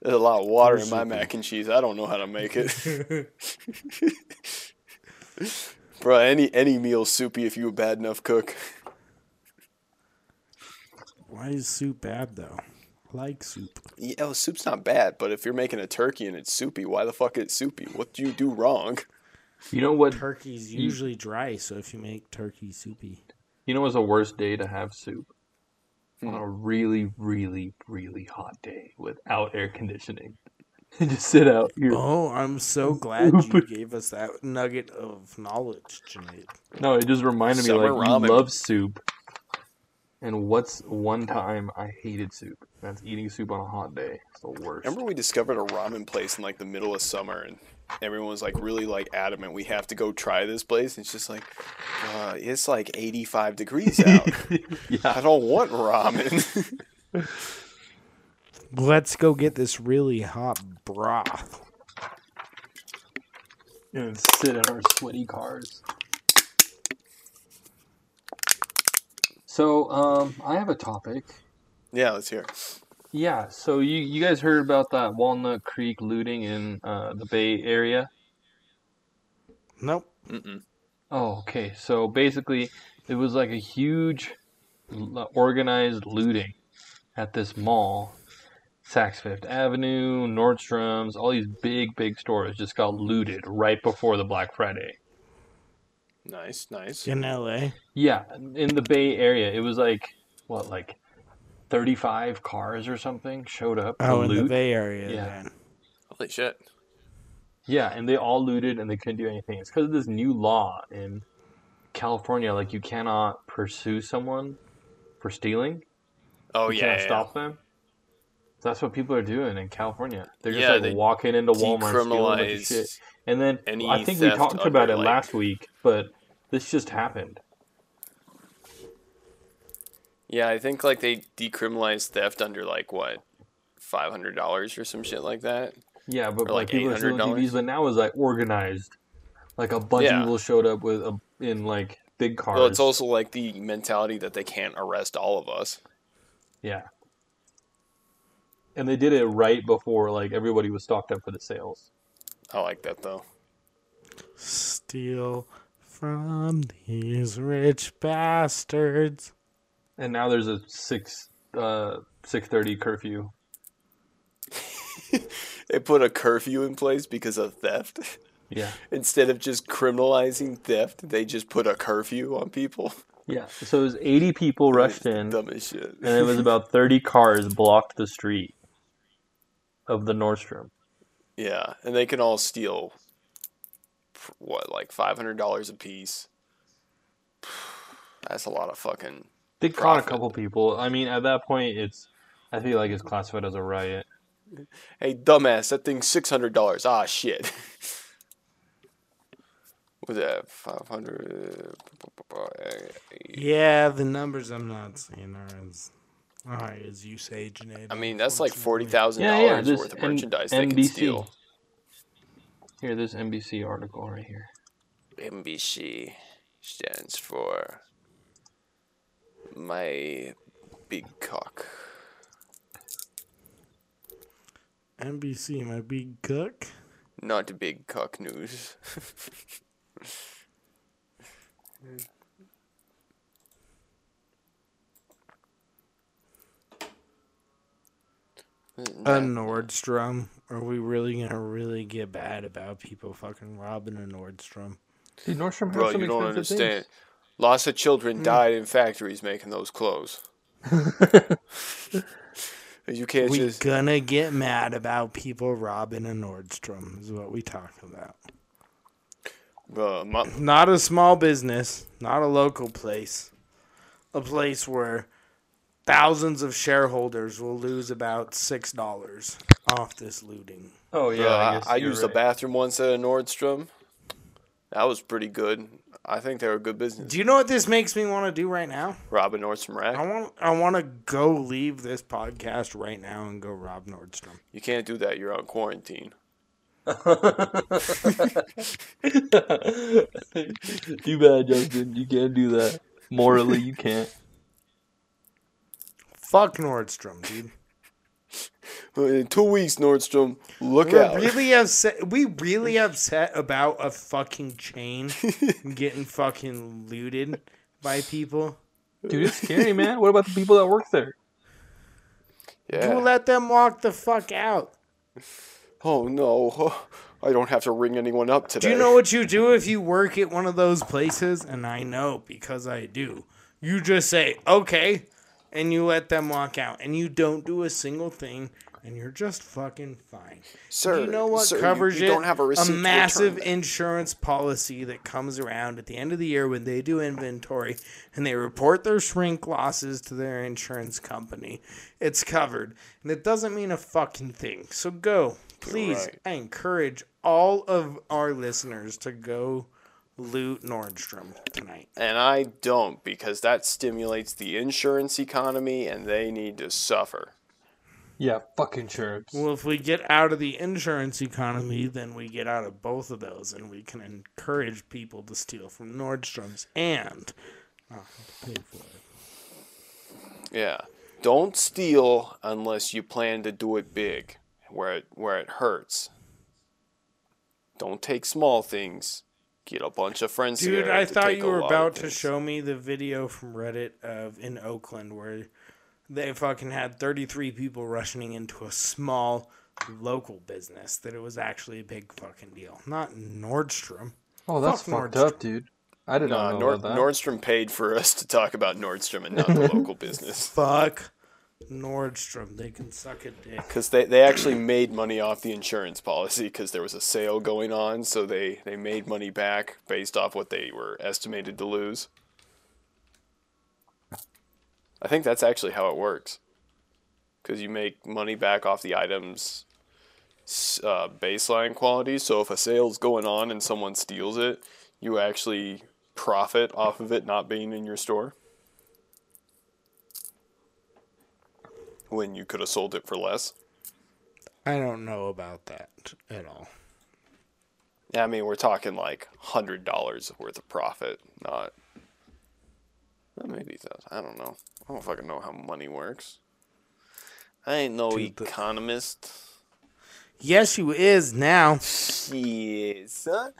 Speaker 1: There's a lot of water in my mac and cheese. I don't know how to make it. Bro, any any meal's soupy if you a bad enough cook.
Speaker 3: Why is soup bad though? I like soup.
Speaker 1: Yeah, well, soup's not bad, but if you're making a turkey and it's soupy, why the fuck is it soupy? What do you do wrong?
Speaker 2: You know what?
Speaker 3: Turkey's usually dry, so if you make turkey soupy.
Speaker 2: You know what's the worst day to have soup?
Speaker 1: Hmm.
Speaker 2: On a really, really, really hot day without air conditioning. and just sit out here.
Speaker 3: Oh, I'm so glad you gave us that nugget of knowledge, Janaid.
Speaker 2: No, it just reminded me
Speaker 1: Summer
Speaker 2: like
Speaker 1: ramen.
Speaker 2: you love soup. And what's one time I hated soup? That's eating soup on a hot day. It's the worst.
Speaker 1: Remember we discovered a ramen place in like the middle of summer and everyone was like really like adamant we have to go try this place. And it's just like, uh, it's like 85 degrees out.
Speaker 2: yeah.
Speaker 1: I don't want ramen.
Speaker 3: Let's go get this really hot broth.
Speaker 2: And sit in our sweaty cars. So, um, I have a topic.
Speaker 1: yeah, let's hear. it.
Speaker 2: Yeah, so you, you guys heard about that Walnut Creek looting in uh, the Bay Area?
Speaker 3: Nope.
Speaker 1: Mm-mm.
Speaker 2: Oh, okay. So basically, it was like a huge organized looting at this mall. Saks Fifth Avenue, Nordstrom's, all these big, big stores just got looted right before the Black Friday.
Speaker 1: Nice, nice.
Speaker 3: In LA.
Speaker 2: Yeah, in the Bay Area, it was like, what, like 35 cars or something showed up
Speaker 3: Oh, in the. Bay Area
Speaker 2: Yeah.
Speaker 3: then.
Speaker 1: Holy shit.
Speaker 2: Yeah, and they all looted and they couldn't do anything. It's because of this new law in California. Like, you cannot pursue someone for stealing.
Speaker 1: Oh,
Speaker 2: you
Speaker 1: yeah.
Speaker 2: can't
Speaker 1: yeah,
Speaker 2: stop them. So that's what people are doing in California. They're just
Speaker 1: Yeah,
Speaker 2: like
Speaker 1: they
Speaker 2: walking into Walmart, stealing a bunch shit. And then I think we talked about it
Speaker 1: like-
Speaker 2: last week, but this just happened.
Speaker 1: Yeah, I think like they decriminalized theft under like what, five hundred dollars or some shit like that.
Speaker 2: Yeah, but
Speaker 1: Or
Speaker 2: like
Speaker 1: like
Speaker 2: people are stealing
Speaker 1: $800?
Speaker 2: TVs, but now it's like organized. Like a bunch
Speaker 1: Yeah.
Speaker 2: of people showed up with a, in like big cars.
Speaker 1: Well, it's also like the mentality that they can't arrest all of us.
Speaker 2: yeah. And they did it right before like everybody was stocked up for the sales.
Speaker 1: I like that though.
Speaker 3: Steal from these rich bastards.
Speaker 2: And now there's a six uh six thirty curfew.
Speaker 1: They put a curfew in place because of theft.
Speaker 2: Yeah.
Speaker 1: Instead of just criminalizing theft, they just put a curfew on people.
Speaker 2: Yeah. So it was eighty people rushed in.
Speaker 1: Dumb as shit.
Speaker 2: and it was about 30 cars blocked the street of the Nordstrom.
Speaker 1: Yeah, and they can all steal what, like five hundred dollars a piece. That's a lot of fucking.
Speaker 2: They caught a couple people. I mean, at that point, it's I feel like it's classified as a riot.
Speaker 1: Hey, dumbass, that thing's six hundred dollars. Ah, shit. Was that five hundred?
Speaker 3: Yeah, the numbers I'm not seeing are as high as you say, Janae.
Speaker 1: I mean, that's like forty thousand
Speaker 2: Yeah, yeah.
Speaker 1: dollars worth of
Speaker 2: N-
Speaker 1: merchandise they can
Speaker 2: NBC.
Speaker 1: steal.
Speaker 2: Here, this NBC article right here.
Speaker 1: nbc stands for my big cock.
Speaker 3: NBC, my big cock?
Speaker 1: Not big cock news.
Speaker 3: A Nordstrom. Are we really gonna really get bad about people fucking robbing a Nordstrom?
Speaker 2: Dude, Nordstrom has
Speaker 1: Bro,
Speaker 2: some
Speaker 1: you don't
Speaker 2: expensive
Speaker 1: understand. Lots of children died in factories making those clothes. you can't
Speaker 3: We
Speaker 1: just.
Speaker 3: gonna get mad about people robbing a Nordstrom is what we talk about.
Speaker 1: Uh, my,
Speaker 3: Not a small business, not a local place. A place where thousands of shareholders will lose about six dollars off this looting.
Speaker 2: Oh yeah,
Speaker 1: bro,
Speaker 2: I,
Speaker 1: I,
Speaker 2: guess
Speaker 1: I
Speaker 2: you're
Speaker 1: used
Speaker 2: right.
Speaker 1: the bathroom once at a Nordstrom. That was pretty good. I think they're a good business.
Speaker 3: Do you know what this makes me want to do right now?
Speaker 1: Rob a Nordstrom rack.
Speaker 3: I want I want to go leave this podcast right now and go rob Nordstrom.
Speaker 1: You can't do that. You're on quarantine.
Speaker 2: Too bad, Justin. You can't do that. Morally, you can't.
Speaker 3: Fuck Nordstrom, dude.
Speaker 1: But in two weeks, Nordstrom, look
Speaker 3: We're
Speaker 1: out.
Speaker 3: really upset. We really upset about a fucking chain getting fucking looted by people.
Speaker 2: Dude, it's scary, man. What about the people that work there?
Speaker 1: yeah.
Speaker 3: You let them walk the fuck out.
Speaker 1: Oh no, I don't have to ring anyone up today.
Speaker 3: Do you know what you do if you work at one of those places? And I know because I do. You just say, okay, and you let them walk out. And you don't do a single thing. and you're just fucking fine.
Speaker 1: Sir,
Speaker 3: you know what
Speaker 1: sir, you-
Speaker 3: covers
Speaker 1: you
Speaker 3: it?
Speaker 1: don't have a to
Speaker 3: massive insurance policy that comes around at the end of the year when they do inventory and they report their shrink losses to their insurance company. It's covered, and it doesn't mean a fucking thing. So go, please.
Speaker 1: right.
Speaker 3: I encourage all of our listeners to go loot Nordstrom tonight.
Speaker 1: And I don't because that stimulates the insurance economy and they need to suffer.
Speaker 2: Yeah, fuck insurance.
Speaker 3: Well, if we get out of the insurance economy, then we get out of both of those, and we can encourage people to steal from Nordstrom's and not have to pay for it.
Speaker 1: Yeah. Don't steal unless you plan to do it big, where it where it hurts. Don't take small things. Get a bunch of friends
Speaker 3: Dude,
Speaker 1: together
Speaker 3: I
Speaker 1: to
Speaker 3: thought you were about to show me the video from Reddit of in Oakland where they fucking had 33 people rushing into a small local business that it was actually a big fucking deal. Not Nordstrom.
Speaker 2: Oh, that's
Speaker 3: Fuck
Speaker 2: fucked
Speaker 3: Nordstrom.
Speaker 2: up, dude. I did not
Speaker 1: Nah,
Speaker 2: know
Speaker 1: Nord-
Speaker 2: about that.
Speaker 1: Nordstrom paid for us to talk about Nordstrom and not the local business.
Speaker 3: Fuck Nordstrom. They can suck a dick.
Speaker 1: Because they, they actually made money off the insurance policy because there was a sale going on, so they, they made money back based off what they were estimated to lose. I think that's actually how it works. Because you make money back off the item's uh, baseline quality. So if a sale's going on and someone steals it, you actually profit off of it not being in your store. When you could have sold it for less.
Speaker 3: I don't know about that at all.
Speaker 1: Yeah, I mean, we're talking like hundred dollars worth of profit, not maybe that. I don't know. I don't fucking know how money works. I ain't no
Speaker 3: Dude, the-
Speaker 1: economist.
Speaker 3: Yes, you is now.
Speaker 1: Shit, son.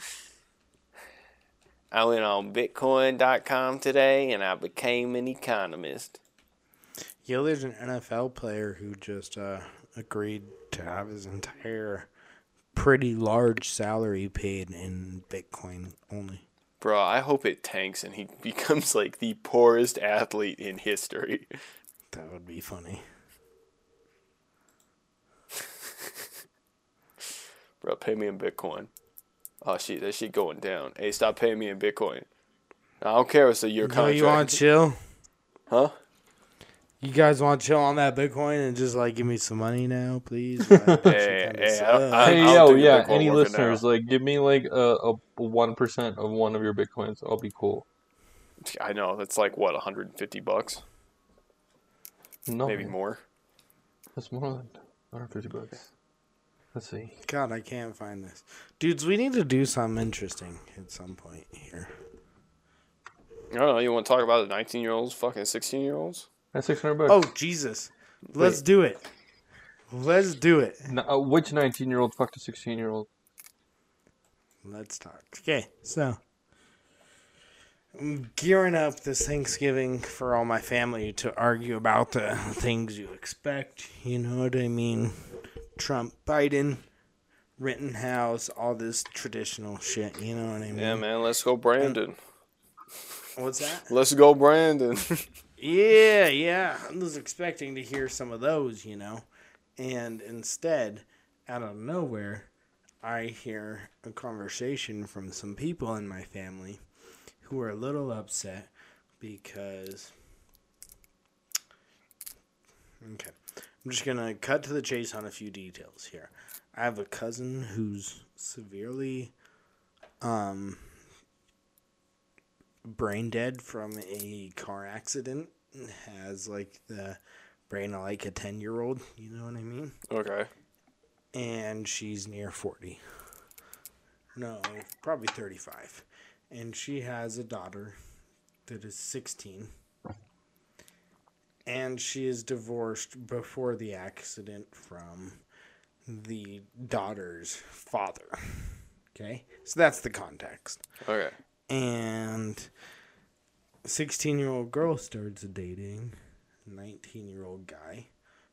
Speaker 1: I went on Bitcoin.com today and I became an economist.
Speaker 3: Yo, there's an NFL player who just uh, agreed to have his entire pretty large salary paid in Bitcoin only.
Speaker 1: Bro, I hope it tanks and he becomes like the poorest athlete in history.
Speaker 3: That would be funny.
Speaker 1: Bro, pay me in Bitcoin. Oh shit, that shit going down. Hey, stop paying me in Bitcoin. I don't care. It's a year contract.
Speaker 3: you want chill?
Speaker 1: Huh?
Speaker 3: You guys want to chill on that Bitcoin and just like give me some money now, please? That
Speaker 1: Hey, hey, I-
Speaker 3: sucks.
Speaker 1: I-
Speaker 2: Hey,
Speaker 1: don't
Speaker 2: yo, yeah. Any listeners,
Speaker 1: now.
Speaker 2: like, give me like a one percent of one of your bitcoins. I'll be cool.
Speaker 1: I know that's like what 150 bucks,
Speaker 2: No,
Speaker 1: maybe more.
Speaker 2: That's more than 150 bucks. Let's see.
Speaker 3: God, I can't find this. Dudes, we need to do something interesting at some point here.
Speaker 1: I don't know. You want to talk about the 19 year olds, fucking 16 year olds?
Speaker 2: That's 600 bucks.
Speaker 3: Oh, Jesus. Let's do it. Let's do it.
Speaker 2: No, uh, which 19 year old fucked a 16 year old?
Speaker 3: Let's talk. Okay, so I'm gearing up this Thanksgiving for all my family to argue about the things you expect. You know what I mean? Trump, Biden, Rittenhouse, all this traditional shit. You know what I mean?
Speaker 1: Yeah, man. Let's go, Brandon.
Speaker 3: What's that?
Speaker 1: Let's go, Brandon.
Speaker 3: Yeah, yeah. I was expecting to hear some of those, you know. And instead, out of nowhere, I hear a conversation from some people in my family who are a little upset because. Okay. I'm just going to cut to the chase on a few details here. I have a cousin who's severely um, brain dead from a car accident has like the brain of like a 10 year old you know what i mean?
Speaker 1: Okay.
Speaker 3: and she's near 40 no probably 35 and she has a daughter that is 16 and she is divorced before the accident from the daughter's father. Okay? So that's the context.
Speaker 1: Okay.
Speaker 3: and 16 year old girl starts dating 19 year old guy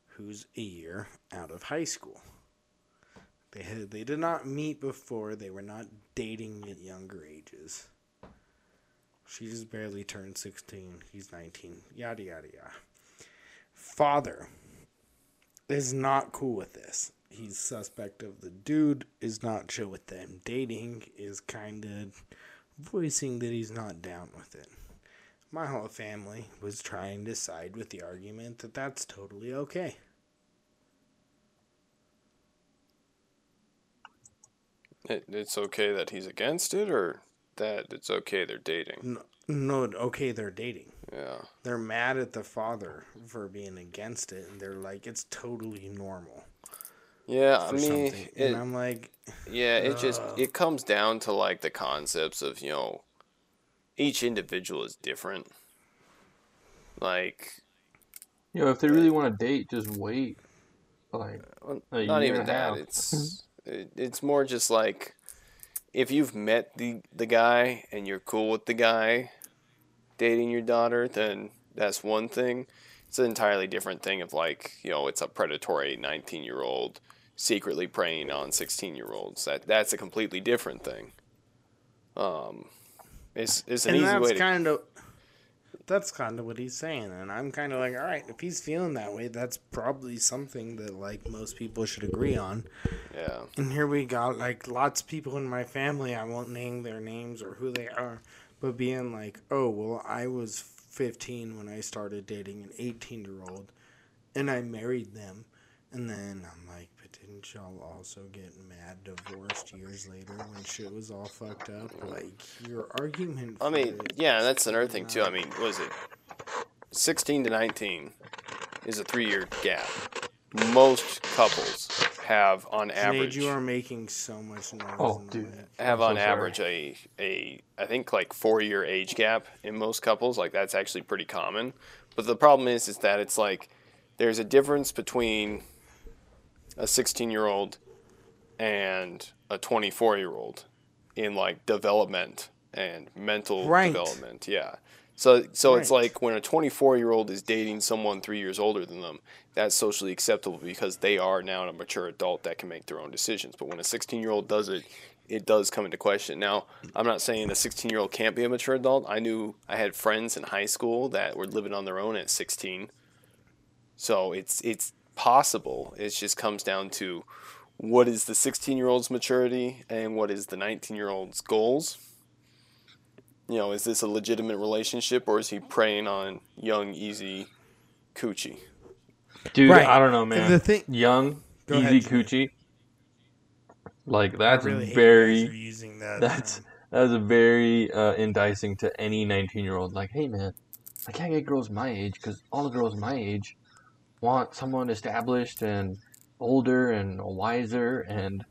Speaker 3: who's a year out of high school. They had they did not meet before. They were not dating at younger ages. She just barely turned 16 he's 19 yada yada yada. Father is not cool with this. He's suspect of the dude, is not chill with them. Dating, is kind of voicing that he's not down with it. My whole family was trying to side with the argument that that's totally okay.
Speaker 1: It, it's okay that he's against it, or that it's okay they're dating.
Speaker 3: No, no, okay, they're dating.
Speaker 1: Yeah.
Speaker 3: They're mad at the father for being against it, and they're like, it's totally normal.
Speaker 1: Yeah, I mean, it,
Speaker 3: and I'm like,
Speaker 1: yeah, it just it comes down to like the concepts of you know, each individual is different. Like,
Speaker 2: You know, if they really want to date, just wait. Like,
Speaker 1: well, not even that. It's it's more just like if you've met the the guy and you're cool with the guy dating your daughter, then that's one thing. It's an entirely different thing if like you know it's a predatory 19 year old secretly preying on 16 year olds. That that's a completely different thing. Um, it's it's an
Speaker 3: and
Speaker 1: easy
Speaker 3: that's
Speaker 1: way to
Speaker 3: kind of that's kind of what he's saying and i'm kind of like all right if he's feeling that way that's probably something that like most people should agree on.
Speaker 1: Yeah.
Speaker 3: And here we got like lots of people in my family i won't name their names or who they are but being like oh well i was 15 when i started dating an 18 year old and i married them and then i'm like but didn't y'all also get mad divorced years later when shit was all fucked up like your argument
Speaker 1: I mean, yeah, that's another thing too. I mean, was it 16 to 19 is a three year gap. Most couples have on
Speaker 3: Jade,
Speaker 1: average
Speaker 3: you are making so much noise.
Speaker 2: Oh,
Speaker 3: in
Speaker 2: dude.
Speaker 1: have
Speaker 2: I'm
Speaker 1: on
Speaker 2: so
Speaker 1: average a a I think like four year age gap in most couples. Like that's actually pretty common. But the problem is is that it's like there's a difference between a 16 year old and a 24 year old in like development and mental
Speaker 3: Right.
Speaker 1: development. Yeah. So so it's like when a 24 year old is dating someone 3 years older than them, that's socially acceptable because they are now a mature adult that can make their own decisions. But when a 16 year old does it, it does come into question. Now, I'm not saying a 16 year old can't be a mature adult. I knew I had friends in high school that were living on their own at 16. So it's it's possible. It just comes down to what is the 16 year old's maturity and what is the 19 year old's goals. You know, is this a legitimate relationship or is he preying on young, easy coochie?
Speaker 2: dude,
Speaker 3: Right.
Speaker 2: I don't know, man.
Speaker 3: The thing-
Speaker 2: Young,
Speaker 3: Go
Speaker 2: easy
Speaker 3: ahead,
Speaker 2: coochie. Like that's
Speaker 3: really
Speaker 2: very.
Speaker 3: you guys are using that.
Speaker 2: That's
Speaker 3: term.
Speaker 2: that's very uh, enticing to any 19 year old. Like, hey man, I can't get girls my age because all the girls my age want someone established and older and wiser and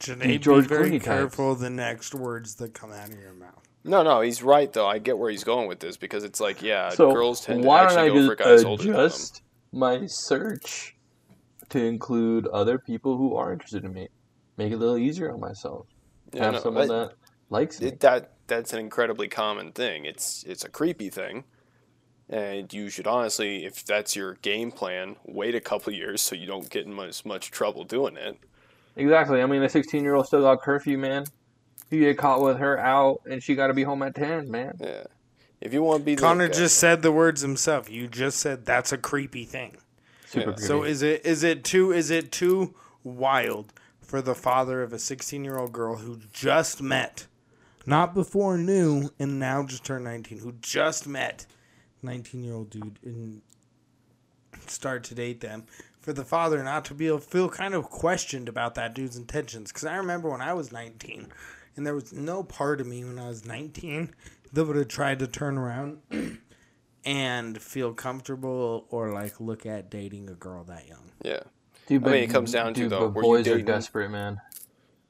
Speaker 3: Janae,
Speaker 2: George
Speaker 3: be very
Speaker 2: Clooney types.
Speaker 3: careful the next words that come out of your mouth.
Speaker 1: No, no, he's right though. I get where he's going with this because it's like, yeah,
Speaker 2: so
Speaker 1: girls tend to
Speaker 2: why don't
Speaker 1: actually
Speaker 2: I
Speaker 1: go for
Speaker 2: just
Speaker 1: guys older than them.
Speaker 2: adjust my search to include other people who are interested in me? Make it a little easier on myself.
Speaker 1: Yeah,
Speaker 2: Have
Speaker 1: no,
Speaker 2: someone
Speaker 1: but
Speaker 2: that likes me.
Speaker 1: that that's an incredibly common thing. It's it's a creepy thing, and you should honestly, if that's your game plan, wait a couple years so you don't get in much much trouble doing it.
Speaker 2: Exactly. I mean, a 16 year old still got curfew, man. You get caught with her out, and she got to be home at 10, man.
Speaker 1: Yeah, if you want to be
Speaker 3: Connor
Speaker 1: guy-
Speaker 3: just said the words himself. You just said that's a creepy thing.
Speaker 2: Super
Speaker 1: Yeah.
Speaker 2: creepy.
Speaker 3: So is it is it too is it too wild for the father of a 16 year old girl who just met, not before knew, and now just turned 19, who just met 19 year old dude and start to date them, for the father not to be able to feel kind of questioned about that dude's intentions? Because I remember when I was 19, and there was no part of me when I was 19 that would have tried to turn around and feel comfortable or like look at dating a girl that young.
Speaker 1: yeah,
Speaker 2: Dude,
Speaker 1: I mean, it comes down to,
Speaker 2: dude,
Speaker 1: though,
Speaker 2: but
Speaker 1: were you
Speaker 2: boys are desperate, man.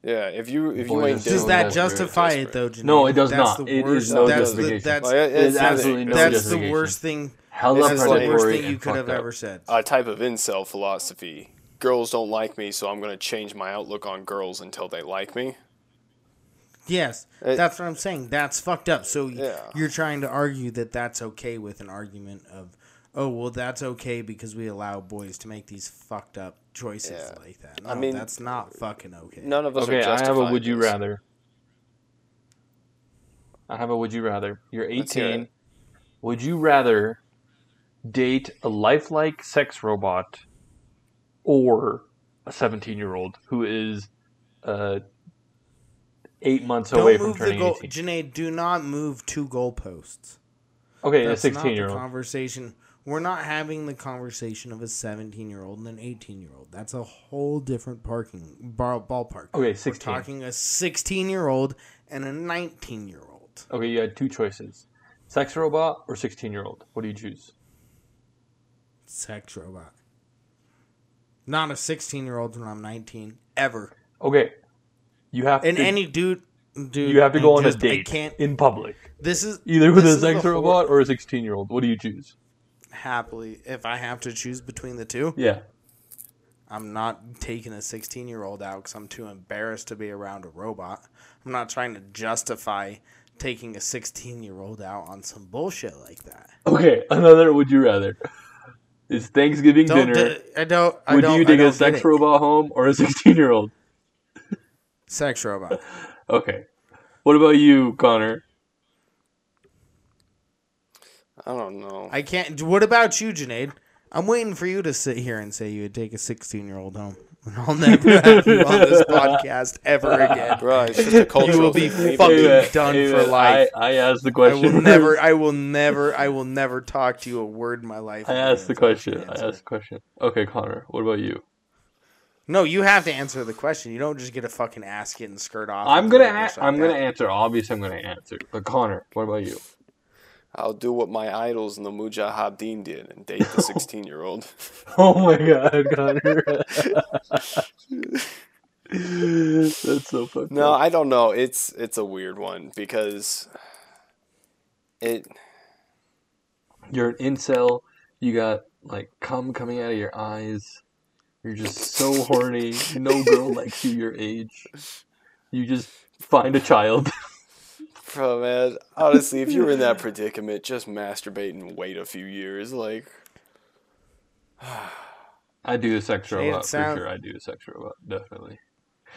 Speaker 1: Yeah. If you if you
Speaker 2: Boy,
Speaker 1: ain't
Speaker 3: Does that justify it though? Janine?
Speaker 2: No, it does
Speaker 3: that's
Speaker 2: not.
Speaker 3: The
Speaker 2: It is
Speaker 3: worst,
Speaker 2: no
Speaker 3: that's the,
Speaker 2: justification.
Speaker 3: that's
Speaker 1: Like, it- it's
Speaker 2: absolutely no
Speaker 3: that's the worst thing.
Speaker 2: Hella
Speaker 3: That's the worst thing you could have
Speaker 2: up.
Speaker 3: ever said.
Speaker 1: a type of incel philosophy. Girls don't like me, so I'm going to change my outlook on girls until they like me.
Speaker 3: Yes,
Speaker 1: It-
Speaker 3: that's what I'm saying. That's fucked up. So
Speaker 1: Yeah.
Speaker 3: you're trying to argue that that's okay with an argument of, oh well, that's okay because we allow boys to make these fucked up choices
Speaker 1: Yeah.
Speaker 3: like that. No,
Speaker 1: I mean,
Speaker 3: that's not fucking okay.
Speaker 1: None of us
Speaker 2: Okay,
Speaker 1: are
Speaker 2: I have a would you rather. I have a would you rather. You're 18. Would you rather date a lifelike sex robot or a 17 year old who is uh, eight months
Speaker 3: Don't
Speaker 2: away from
Speaker 3: move the
Speaker 2: turning
Speaker 3: goal,
Speaker 2: 18.
Speaker 3: Janae. Do not move two goalposts.
Speaker 2: Okay,
Speaker 3: That's
Speaker 2: a 16 year old.
Speaker 3: conversation. We're not having the conversation of a 17 year old and an 18 year old. That's a whole different parking bar, ballpark.
Speaker 2: Okay, 16.
Speaker 3: We're talking a 16 year old and a 19 year old.
Speaker 2: Okay, you had two choices sex robot or 16 year old. What do you choose?
Speaker 3: Sex robot. Not a 16 year old when I'm 19 ever.
Speaker 2: Okay, you have
Speaker 3: And
Speaker 2: to.
Speaker 3: any dude, dude,
Speaker 2: you have to go on
Speaker 3: just-
Speaker 2: a date in public,
Speaker 3: This is
Speaker 2: either with a sex robot or a 16 year old. What do you choose?
Speaker 3: Happily, if I have to choose between the two,
Speaker 2: Yeah.
Speaker 3: I'm not taking a 16 year old out because I'm too embarrassed to be around a robot. I'm not trying to justify taking a 16 year old out on some bullshit like that.
Speaker 2: Okay, another would you rather? It's Thanksgiving
Speaker 3: Don't
Speaker 2: dinner.
Speaker 3: d- I don't. I
Speaker 2: would
Speaker 3: don't,
Speaker 2: you take a sex robot home or a 16 year old?
Speaker 3: Sex robot.
Speaker 2: Okay. What about you, Connor?
Speaker 1: I don't know.
Speaker 3: I can't. What about you, Janaid? I'm waiting for you to sit here and say you would take a 16 year old home. And I'll never have you on this podcast ever again.
Speaker 1: Bro, it's just a cultural
Speaker 3: will be
Speaker 1: thing.
Speaker 3: Fucking
Speaker 2: Hey, uh,
Speaker 3: done
Speaker 2: hey,
Speaker 3: for uh,
Speaker 2: man,
Speaker 3: life.
Speaker 2: I, I asked the question.
Speaker 3: I will never. I will never. I will never talk to you a word in my life.
Speaker 2: I asked the question. I asked the question. Okay, Connor. What about you?
Speaker 3: No, you have to answer the question. You don't just get to fucking ask it and skirt off.
Speaker 2: I'm gonna.
Speaker 3: throw
Speaker 2: A-
Speaker 3: this like
Speaker 2: I'm gonna answer. Obviously, I'm gonna answer. But Connor, what about you?
Speaker 1: I'll do what my idols in the Mujahideen did and date the 16 year old.
Speaker 2: Oh my God, Connor. That's so fucked
Speaker 1: No,
Speaker 2: up.
Speaker 1: I don't know. It's it's a weird one because it
Speaker 2: You're an incel. You got like cum coming out of your eyes. You're just so horny. No girl likes you your age. You just find a child.
Speaker 1: Bro, man, honestly, if you're in that predicament, just masturbate and wait a few years. Like,
Speaker 2: I do a sex
Speaker 3: Say it
Speaker 2: robot
Speaker 3: sound-
Speaker 2: for sure. I do a sex robot definitely.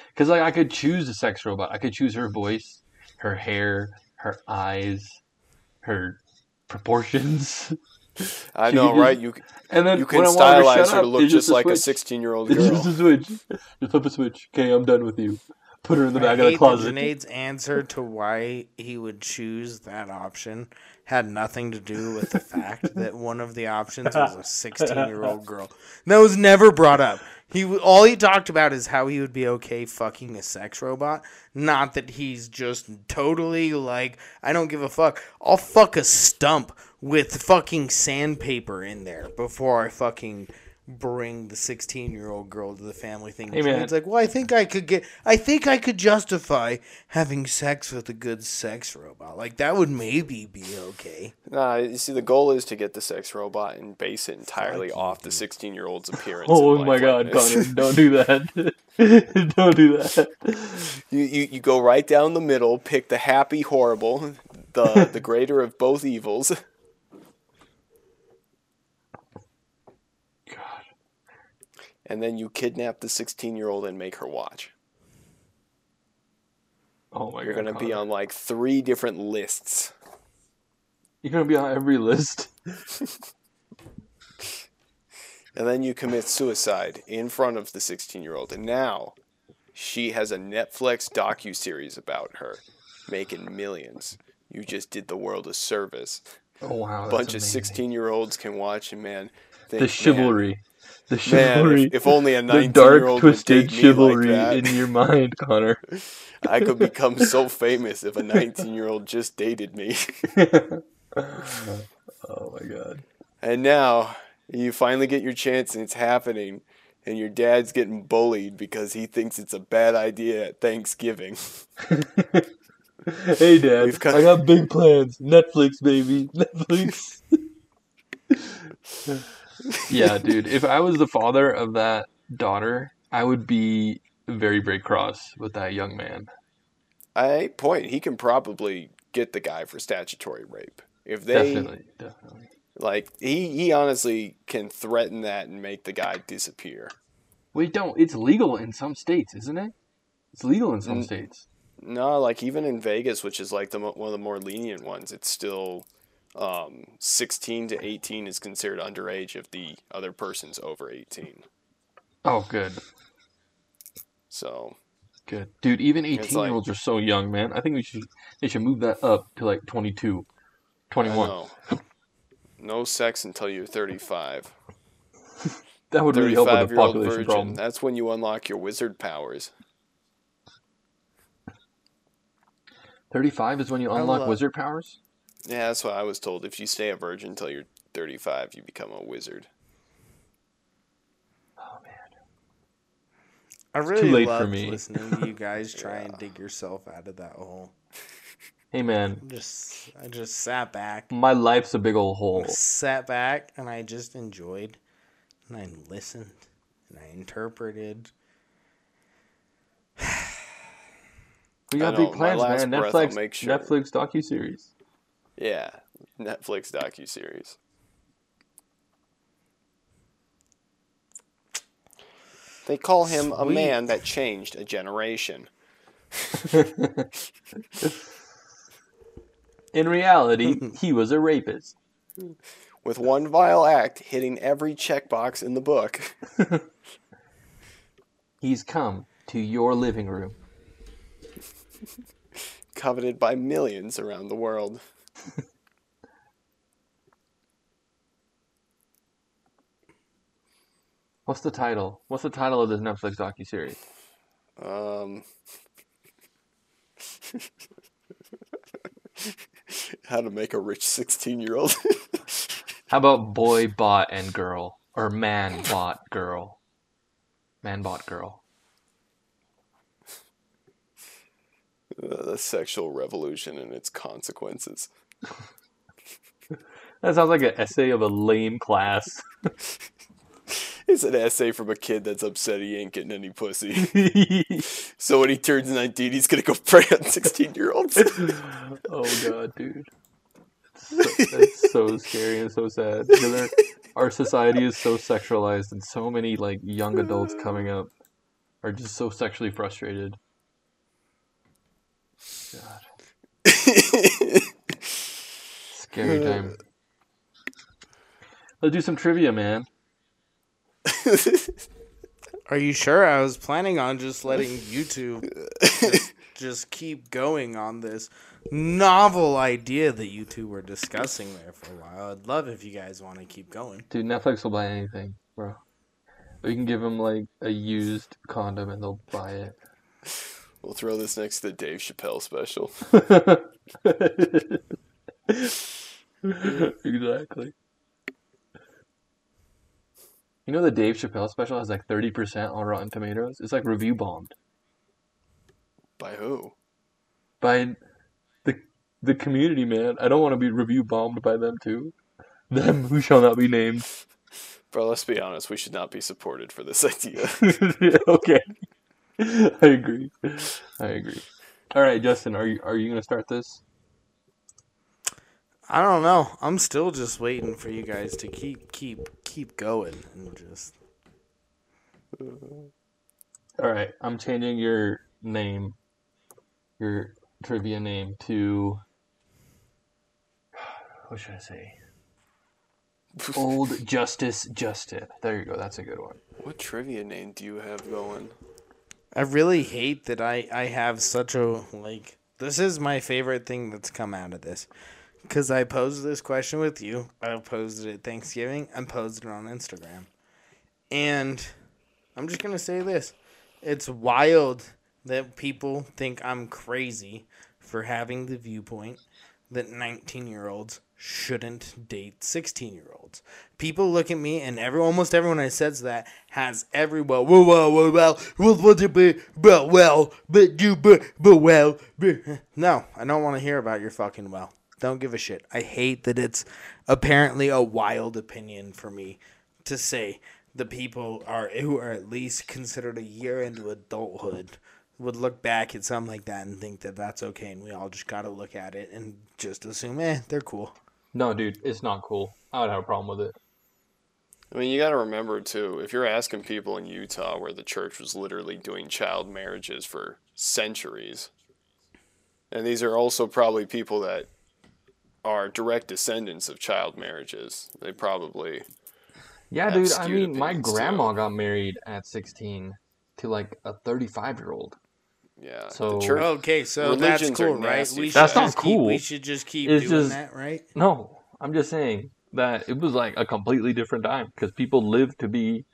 Speaker 2: Because like I could choose a sex robot. I could choose her voice, her hair, her eyes, her proportions,
Speaker 1: I
Speaker 2: She
Speaker 1: know,
Speaker 2: just-
Speaker 1: right? You
Speaker 2: and then
Speaker 1: you can
Speaker 2: when I want her to
Speaker 1: stylize her to look
Speaker 2: it's
Speaker 1: just
Speaker 2: a
Speaker 1: like a 16 year old
Speaker 2: It's just
Speaker 1: girl.
Speaker 2: a switch. Just flip a switch. Okay, I'm done with you. Put her in the back
Speaker 3: I
Speaker 2: of the closet.
Speaker 3: that answer to why he would choose that option had nothing to do with the fact that one of the options was a 16 year old girl. That was never brought up. He all he talked about is how he would be okay fucking a sex robot, not that he's just totally like I don't give a fuck. I'll fuck a stump with fucking sandpaper in there before I fucking bring the 16 year old girl to the family thing.
Speaker 2: Hey, man.
Speaker 3: It's like, well, I think I could get, I think I could justify having sex with a good sex robot. Like that would maybe be okay.
Speaker 1: Nah, you see, the goal is to get the sex robot and base it entirely
Speaker 3: Fuck you,
Speaker 1: off the 16 year old's appearance.
Speaker 2: Oh
Speaker 1: and
Speaker 2: my god. Connor, don't do that. don't do that.
Speaker 1: you, you you go right down the middle, pick the happy, horrible, the the greater of both evils. and then you kidnap the 16 year old and make her watch.
Speaker 2: Oh my god.
Speaker 1: You're
Speaker 2: god.
Speaker 1: gonna be on like three different lists.
Speaker 2: You're gonna be on every list.
Speaker 1: And then you commit suicide in front of the 16 year old. And now she has a Netflix docu series about her, making millions. You just did the world a service.
Speaker 2: Oh wow.
Speaker 1: A bunch of 16 year olds can watch and man, think,
Speaker 2: The chivalry. The chivalry.
Speaker 1: man if, if only a
Speaker 2: the
Speaker 1: 19
Speaker 2: dark,
Speaker 1: year old
Speaker 2: twisted chivalry
Speaker 1: like
Speaker 2: in your mind, Connor.
Speaker 1: I could become so famous if a 19 year old just dated me.
Speaker 2: oh my god.
Speaker 1: And now you finally get your chance and it's happening. And your dad's getting bullied because he thinks it's a bad idea at Thanksgiving.
Speaker 2: Hey dad,
Speaker 1: got-
Speaker 2: I got big plans. Netflix, baby. Netflix. Yeah, dude. If I was the father of that daughter, I would be very, very cross with that young man.
Speaker 1: I point he can probably get the guy for statutory rape. If they
Speaker 2: Definitely, definitely.
Speaker 1: like he he honestly can threaten that and make the guy disappear.
Speaker 2: Wait, don't. It's legal in some states, isn't it? It's legal in some
Speaker 1: Mm.
Speaker 2: states.
Speaker 1: No, like even in Vegas, which is like the one of the more lenient ones, it's still um, 16 to 18 is considered underage if the other person's over 18.
Speaker 2: Oh, good,
Speaker 1: So
Speaker 2: good, dude. Even
Speaker 1: It's
Speaker 2: eighteen year olds are so young, man. I think we should they should move that up to like 22, 21.
Speaker 1: know. No sex until you're 35.
Speaker 2: That would really help with the population
Speaker 1: virgin.
Speaker 2: problem.
Speaker 1: That's when you unlock your wizard powers.
Speaker 2: Thirty-five is when you unlock
Speaker 3: love-
Speaker 2: wizard powers.
Speaker 1: Yeah, that's what I was told. If you stay a virgin until you're 35, you become a wizard.
Speaker 2: Oh man.
Speaker 3: I really
Speaker 2: late for me.
Speaker 3: listening to you guys try and dig yourself out of that hole.
Speaker 2: Hey man,
Speaker 3: Just I just sat back,
Speaker 2: my life's a big old hole.
Speaker 3: I sat back, and I just enjoyed, and I listened, and I interpreted.
Speaker 2: We got
Speaker 1: I
Speaker 2: big
Speaker 1: know, my
Speaker 2: plans,
Speaker 1: last
Speaker 2: man.
Speaker 1: breath,
Speaker 2: Netflix,
Speaker 1: make sure.
Speaker 2: Netflix docu series.
Speaker 1: Yeah, Netflix docu series. They call him a man that changed a generation.
Speaker 2: In reality, he was a rapist.
Speaker 1: With one vile act hitting every checkbox in the book.
Speaker 2: He's come to your living room.
Speaker 1: coveted by millions around the world.
Speaker 2: What's the title? What's the title of this Netflix docu series?
Speaker 1: Um, how to make a rich 16 year old.
Speaker 2: How about boy bot and girl or man bot girl? Man bot girl.
Speaker 1: the sexual revolution and its consequences.
Speaker 2: That sounds like an essay of a lame class.
Speaker 1: It's an essay from a kid that's upset he ain't getting any pussy. so when he turns 19, he's gonna go prey on 16 year olds.
Speaker 2: oh god, dude. So, that's so scary and so sad. Our, our society is so sexualized, and so many like young adults coming up are just so sexually frustrated. God, scary uh, time. Let's do some trivia, man.
Speaker 3: Are you sure? I was planning on just letting YouTube just, just keep going on this novel idea that you two were discussing there for a while. I'd love if you guys want to keep going.
Speaker 2: Dude, Netflix will buy anything, bro. We can give them like a used condom, and they'll buy it.
Speaker 1: we'll throw this next to the Dave Chappelle special.
Speaker 2: exactly. You know the Dave Chappelle special has like thirty percent on Rotten Tomatoes. It's like review bombed
Speaker 1: By who?
Speaker 2: by the the community, man. I don't want to be review bombed by them too. Them who shall not be named.
Speaker 1: Bro, let's be honest. We should not be supported for this idea.
Speaker 2: okay, I agree. I agree. All right, Justin, are you are you gonna start this?
Speaker 3: I don't know. I'm still just waiting for you guys to keep keep keep going and just
Speaker 2: All right, I'm changing your name, your trivia name to. What should I say? Old Justice Justin. There you go. That's a good one.
Speaker 1: what trivia name do you have going?
Speaker 3: I really hate that I I have such a like this is my favorite thing that's come out of this. Cuz I posed this question with you. I posed it at Thanksgiving. I posed it on Instagram. And I'm just going to say this. It's wild that people think I'm crazy for having the viewpoint that 19-year-olds shouldn't date 16-year-olds. People look at me, and every almost everyone that says that has every well, well, well, well, well, well, well, well, well, well, but you, but, but, well, but. No, I don't want to hear about your fucking well. Don't give a shit. I hate that it's apparently a wild opinion for me to say the people are who are at least considered a year into adulthood would look back at something like that and think that that's okay, and we all just gotta look at it and just assume, eh, they're cool.
Speaker 2: No, dude, it's not cool. I would have a problem with it.
Speaker 1: I mean, you got to remember too. If you're asking people in Utah, where the church was literally doing child marriages for centuries, and these are also probably people that are direct descendants of child marriages, they probably
Speaker 2: Yeah,
Speaker 1: have
Speaker 2: dude. I mean, my
Speaker 1: opinions, too.
Speaker 2: grandma got married at 16 to like a 35 year old.
Speaker 1: Yeah.
Speaker 2: So-
Speaker 1: church,
Speaker 3: Okay, so that's cool, right? We should
Speaker 2: That's not
Speaker 3: just keep,
Speaker 2: cool.
Speaker 3: we should just keep
Speaker 2: It's
Speaker 3: doing
Speaker 2: just-
Speaker 3: that, right?
Speaker 2: No, I'm just saying that it was like a completely different time because people lived to be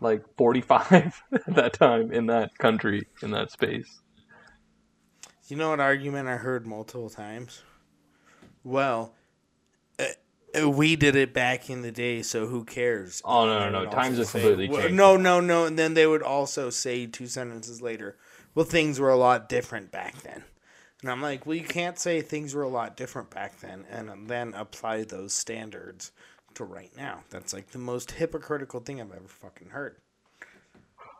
Speaker 2: like 45 at that time in that country, in that space.
Speaker 3: You know what argument I heard multiple times? Well, uh, uh, we did it back in the day, so who cares?
Speaker 2: Oh, no, no, no, times have completely
Speaker 3: well,
Speaker 2: changed.
Speaker 3: No, no, no. And then they would also say two sentences later, well, things were a lot different back then. And I'm like, well, you can't say things were a lot different back then and then apply those standards to right now. That's like the most hypocritical thing I've ever fucking heard.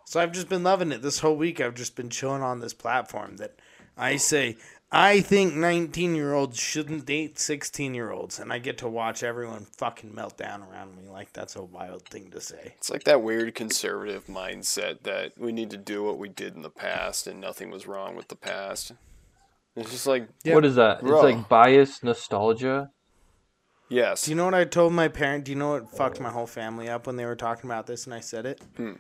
Speaker 3: So I've just been loving it this whole week. I've just been chilling on this platform that I say I think 19 year olds shouldn't date 16 year olds, and I get to watch everyone fucking melt down around me. Like that's a wild thing to say.
Speaker 1: It's like that weird conservative mindset that we need to do what we did in the past and nothing was wrong with the past. It's just like,
Speaker 3: Yeah.
Speaker 2: What is that?
Speaker 1: Bro.
Speaker 2: It's like bias nostalgia.
Speaker 1: yes.
Speaker 3: Do you know what I told my parent? Do you know what fucked my whole family up when they were talking about this and I said it? Hmm.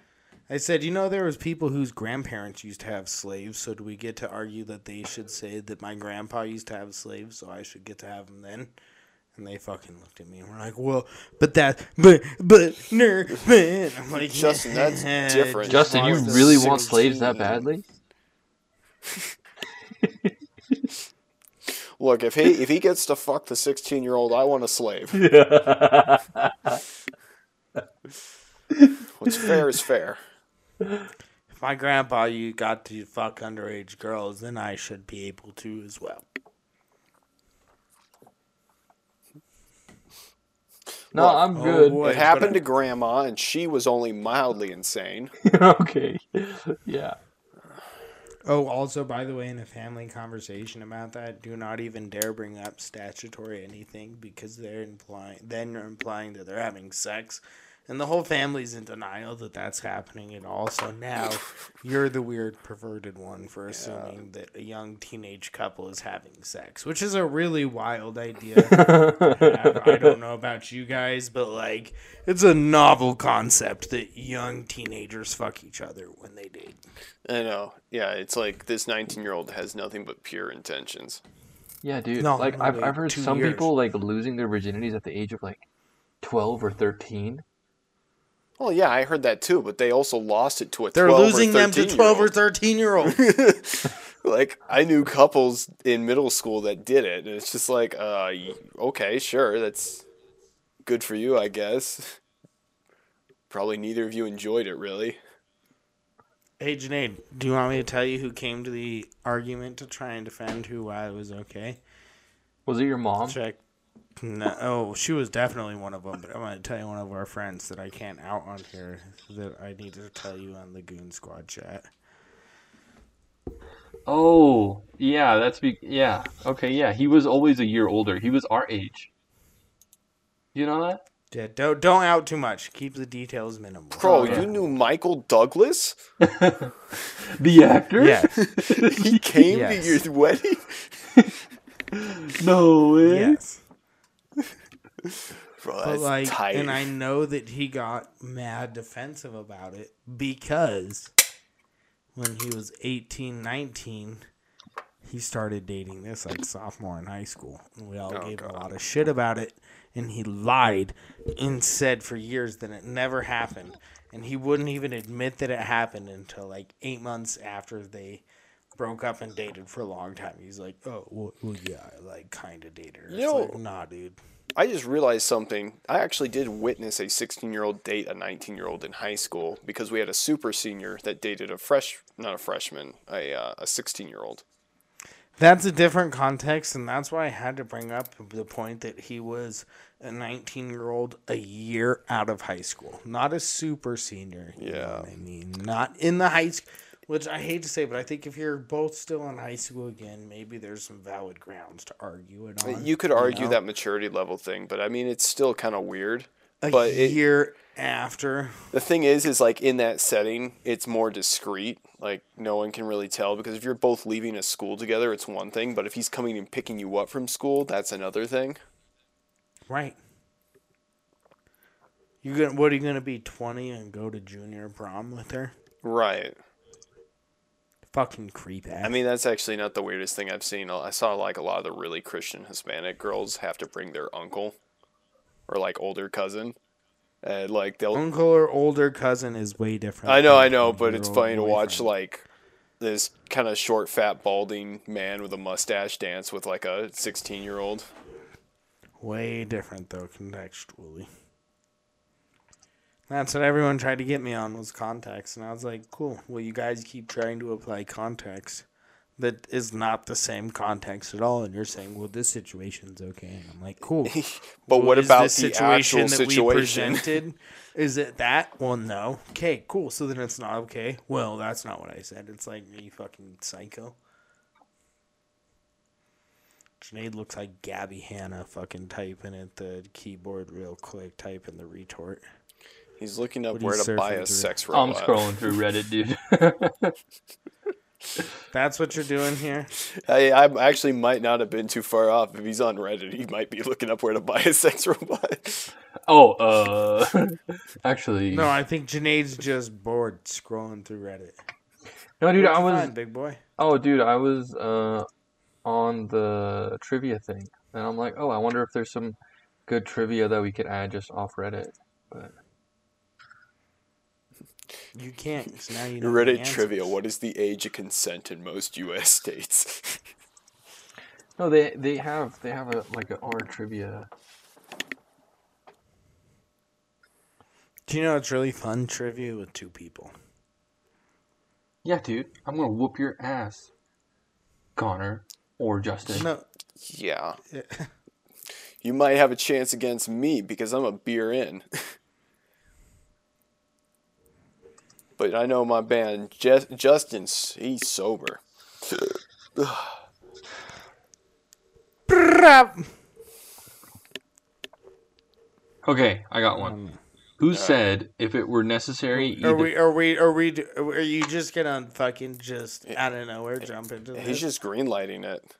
Speaker 3: I said, you know, there was people whose grandparents used to have slaves, so do we get to argue that they should say that my grandpa used to have slaves, so I should get to have them then? And they fucking looked at me and were like, "Well, but that, but, but, ner, man." I'm like,
Speaker 1: Justin, that's different.
Speaker 2: Justin, you
Speaker 1: Wants the
Speaker 2: really want slaves that badly?
Speaker 1: Look, if he if he gets to fuck the 16 year old, I want a slave. What's fair is fair.
Speaker 3: If my grandpa you got to fuck underage girls, then I should be able to as well.
Speaker 2: No,
Speaker 1: Look,
Speaker 2: I'm
Speaker 3: oh,
Speaker 2: good.
Speaker 3: boy.
Speaker 1: It happened to grandma, and she was only mildly insane.
Speaker 2: okay. Yeah.
Speaker 3: Oh, also, by the way, in a family conversation about that, do not even dare bring up statutory anything because they're implying then you're implying that they're having sex, and the whole family's in denial that that's happening at all. So now you're the weird perverted one for assuming that a young teenage couple is having sex, which is a really wild idea. to have. I don't know about you guys, but like it's a novel concept that young teenagers fuck each other when they date.
Speaker 1: I know. Yeah, it's like this 19 year old has nothing but pure intentions.
Speaker 2: Yeah, dude.
Speaker 3: No,
Speaker 2: like
Speaker 3: no,
Speaker 2: I've
Speaker 3: wait,
Speaker 2: I've heard some
Speaker 3: years.
Speaker 2: people like losing their virginities at the age of like 12 or 13.
Speaker 1: Well, yeah, I heard that too, but they also lost it to a
Speaker 3: They're
Speaker 1: 12
Speaker 3: losing
Speaker 1: or
Speaker 3: them to 12 or
Speaker 1: 13-year-old.
Speaker 3: 13 year olds.
Speaker 1: like I knew couples in middle school that did it, and it's just like, uh, okay, sure, that's good for you, I guess. Probably neither of you enjoyed it, really.
Speaker 3: hey, Janae, do you want me to tell you who came to the argument to try and defend who I was okay?
Speaker 2: Was it your mom?
Speaker 3: Check. No, oh, she was definitely one of them, but I'm going to tell you one of our friends that I can't out on here that I need to tell you on the Goon Squad chat.
Speaker 2: Oh, yeah, that's be yeah. Okay, yeah. He was always a year older. He was our age. You know that?
Speaker 3: Yeah, don't, don't out too much. Keep the details minimal.
Speaker 1: Bro,
Speaker 2: yeah.
Speaker 1: you knew Michael Douglas?
Speaker 2: The actor?
Speaker 3: Yes.
Speaker 1: he came
Speaker 3: Yes.
Speaker 1: to your wedding?
Speaker 2: No way.
Speaker 3: yes. But like,
Speaker 1: tight.
Speaker 3: and I know that he got mad defensive about it because when he was 18, 19, he started dating this like sophomore in high school. And we all
Speaker 1: Oh,
Speaker 3: gave him a lot of shit about it. And he lied and said for years that it never happened. And he wouldn't even admit that it happened until like eight months after they broke up and dated for a long time. He's like, oh, well, well yeah, I like kind of dated her. It's
Speaker 1: You know-
Speaker 3: like, nah, dude.
Speaker 1: I just realized something. I actually did witness a 16 year old date a 19 year old in high school because we had a super senior that dated a fresh, not a freshman, a uh, a 16 year old.
Speaker 3: That's a different context, and that's why I had to bring up the point that he was a 19 year old a year out of high school, not a super senior.
Speaker 1: Yeah.
Speaker 3: I mean, not in the high school, which I hate to say, but I think if you're both still in high school again, maybe there's some valid grounds to argue it on.
Speaker 1: You could argue
Speaker 3: know?
Speaker 1: that maturity level thing, but I mean, it's still kind of weird.
Speaker 3: a
Speaker 1: but it-
Speaker 3: year after.
Speaker 1: The thing is, is like in that setting, it's more discreet. Like no one can really tell because if you're both leaving a school together, it's one thing. But if he's coming and picking you up from school, that's another thing.
Speaker 3: Right. You gonna what are you gonna be twenty and go to junior prom with her?
Speaker 1: Right.
Speaker 3: Fucking creep ass.
Speaker 1: I mean, that's actually not the weirdest thing I've seen. I saw like a lot of the really Christian Hispanic girls have to bring their uncle or like older cousin. And like they'll
Speaker 3: uncle or older cousin is way different.
Speaker 1: I know, I know, but it's funny to watch
Speaker 3: boyfriend.
Speaker 1: like this kind of short, fat, balding man with a mustache dance with like a 16 year old.
Speaker 3: Way different though, contextually. That's what everyone tried to get me on was context, and I was like, "Cool. Well, you guys keep trying to apply context that is not the same context at all, and you're saying, well, this situation's okay." And I'm like, "Cool."
Speaker 1: But
Speaker 3: Well,
Speaker 1: what about the actual
Speaker 3: we
Speaker 1: situation?
Speaker 3: presented? Is it that? Well, no. Okay, cool. So then it's not okay. Well, that's not what I said. It's like, you fucking psycho? Sinead looks like Gabby Hanna fucking typing at the keyboard real quick, typing the retort.
Speaker 1: He's looking up where to buy a
Speaker 3: through?
Speaker 1: sex robot.
Speaker 2: I'm scrolling through Reddit, dude.
Speaker 3: That's what you're doing here?
Speaker 1: I, I actually might not have been too far off. If he's on Reddit, he might be looking up where to buy a sex robot.
Speaker 2: oh, uh, actually,
Speaker 3: No, I think Janae's just bored scrolling through Reddit.
Speaker 2: no, dude,
Speaker 3: What'd
Speaker 2: I was.
Speaker 3: find, big boy.
Speaker 2: Oh, dude, I was uh on the trivia thing, and I'm like, oh, I wonder if there's some good trivia that we could add just off Reddit. But
Speaker 3: You can't, 'cause now you know the
Speaker 1: Reddit
Speaker 3: answers.
Speaker 1: trivia: What is the age of consent in most U.S. states?
Speaker 2: no, they they have they have a like a R trivia.
Speaker 3: Do you know it's really fun trivia with two people?
Speaker 2: Yeah, dude, I'm gonna whoop your ass, Connor or Justin.
Speaker 3: No,
Speaker 1: yeah, you might have a chance against me because I'm a beer in. but I know my band, Jes- Justin's he's sober.
Speaker 2: Okay, I got one. Um, Who said if it were necessary,
Speaker 3: Are we? Are we? Are we? Are you just gonna fucking just out of nowhere jump into this?
Speaker 1: He's just greenlighting it.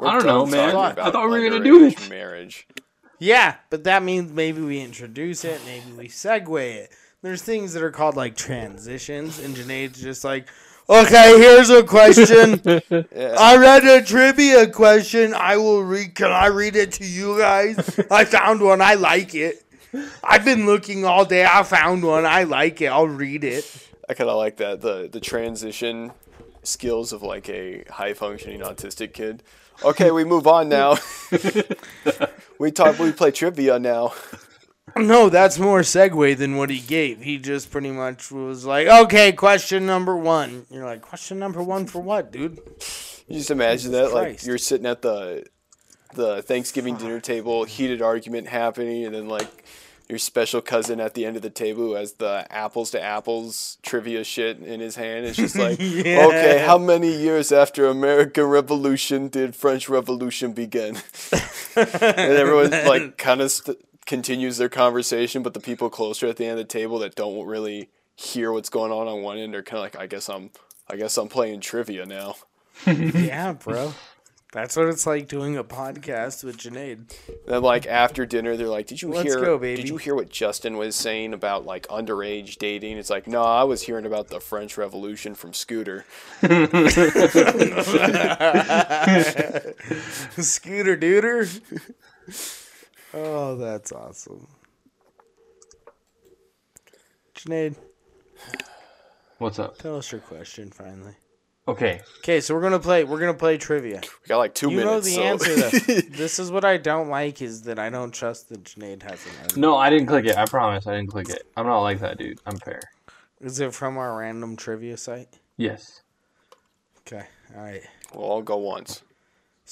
Speaker 2: I don't know, man.
Speaker 3: I
Speaker 2: thought we were gonna do it.
Speaker 1: Marriage.
Speaker 3: yeah, but that means maybe we introduce it, maybe we segue it. There's things that are called like transitions, and Janae's just like, okay, here's a question. I read a trivia question. I will read. Can I read it to you guys? I found one. I like it. I've been looking all day. I found one. I like it. I'll read it.
Speaker 1: I kind of like that the the transition skills of like a high functioning autistic kid. Okay, we move on now. we talk. We play trivia now.
Speaker 3: No, that's more segue than what he gave. He just pretty much was like, okay, question number one. You're like, question number one for what, dude?
Speaker 1: You just imagine that, like you're sitting at the the Thanksgiving dinner table, heated argument happening, and then like your special cousin at the end of the table who has the apples to apples trivia shit in his hand. It's just like,
Speaker 3: Yeah.
Speaker 1: okay, how many years after American Revolution did French Revolution begin? and everyone's like kind of st- continues their conversation, but the people closer at the end of the table that don't really hear what's going on on one end are kind of like, I guess I'm, I guess I'm playing trivia now.
Speaker 3: yeah, bro. That's what it's like doing a podcast with Janaid.
Speaker 1: Then like after dinner, they're like, "Did you
Speaker 3: Let's
Speaker 1: hear?
Speaker 3: go, baby."
Speaker 1: Did you hear what Justin was saying about like underage dating?" It's like, "No, I was hearing about the French Revolution from Scooter."
Speaker 3: Scooter Dooter. Oh, that's awesome. Janaid,
Speaker 2: what's up?
Speaker 3: tell us your question finally.
Speaker 2: Okay,
Speaker 3: Okay, so we're gonna play. We're gonna play trivia.
Speaker 1: We got like two
Speaker 3: you know the
Speaker 1: so-
Speaker 3: answer. Though. this is what I don't like is that I don't trust that Janaid has an answer.
Speaker 2: no, I didn't click it. I promise, I didn't click it. I'm not like that, dude. I'm fair.
Speaker 3: Is it from our random trivia site?
Speaker 2: Yes.
Speaker 3: Okay, all right.
Speaker 1: we'll all go once.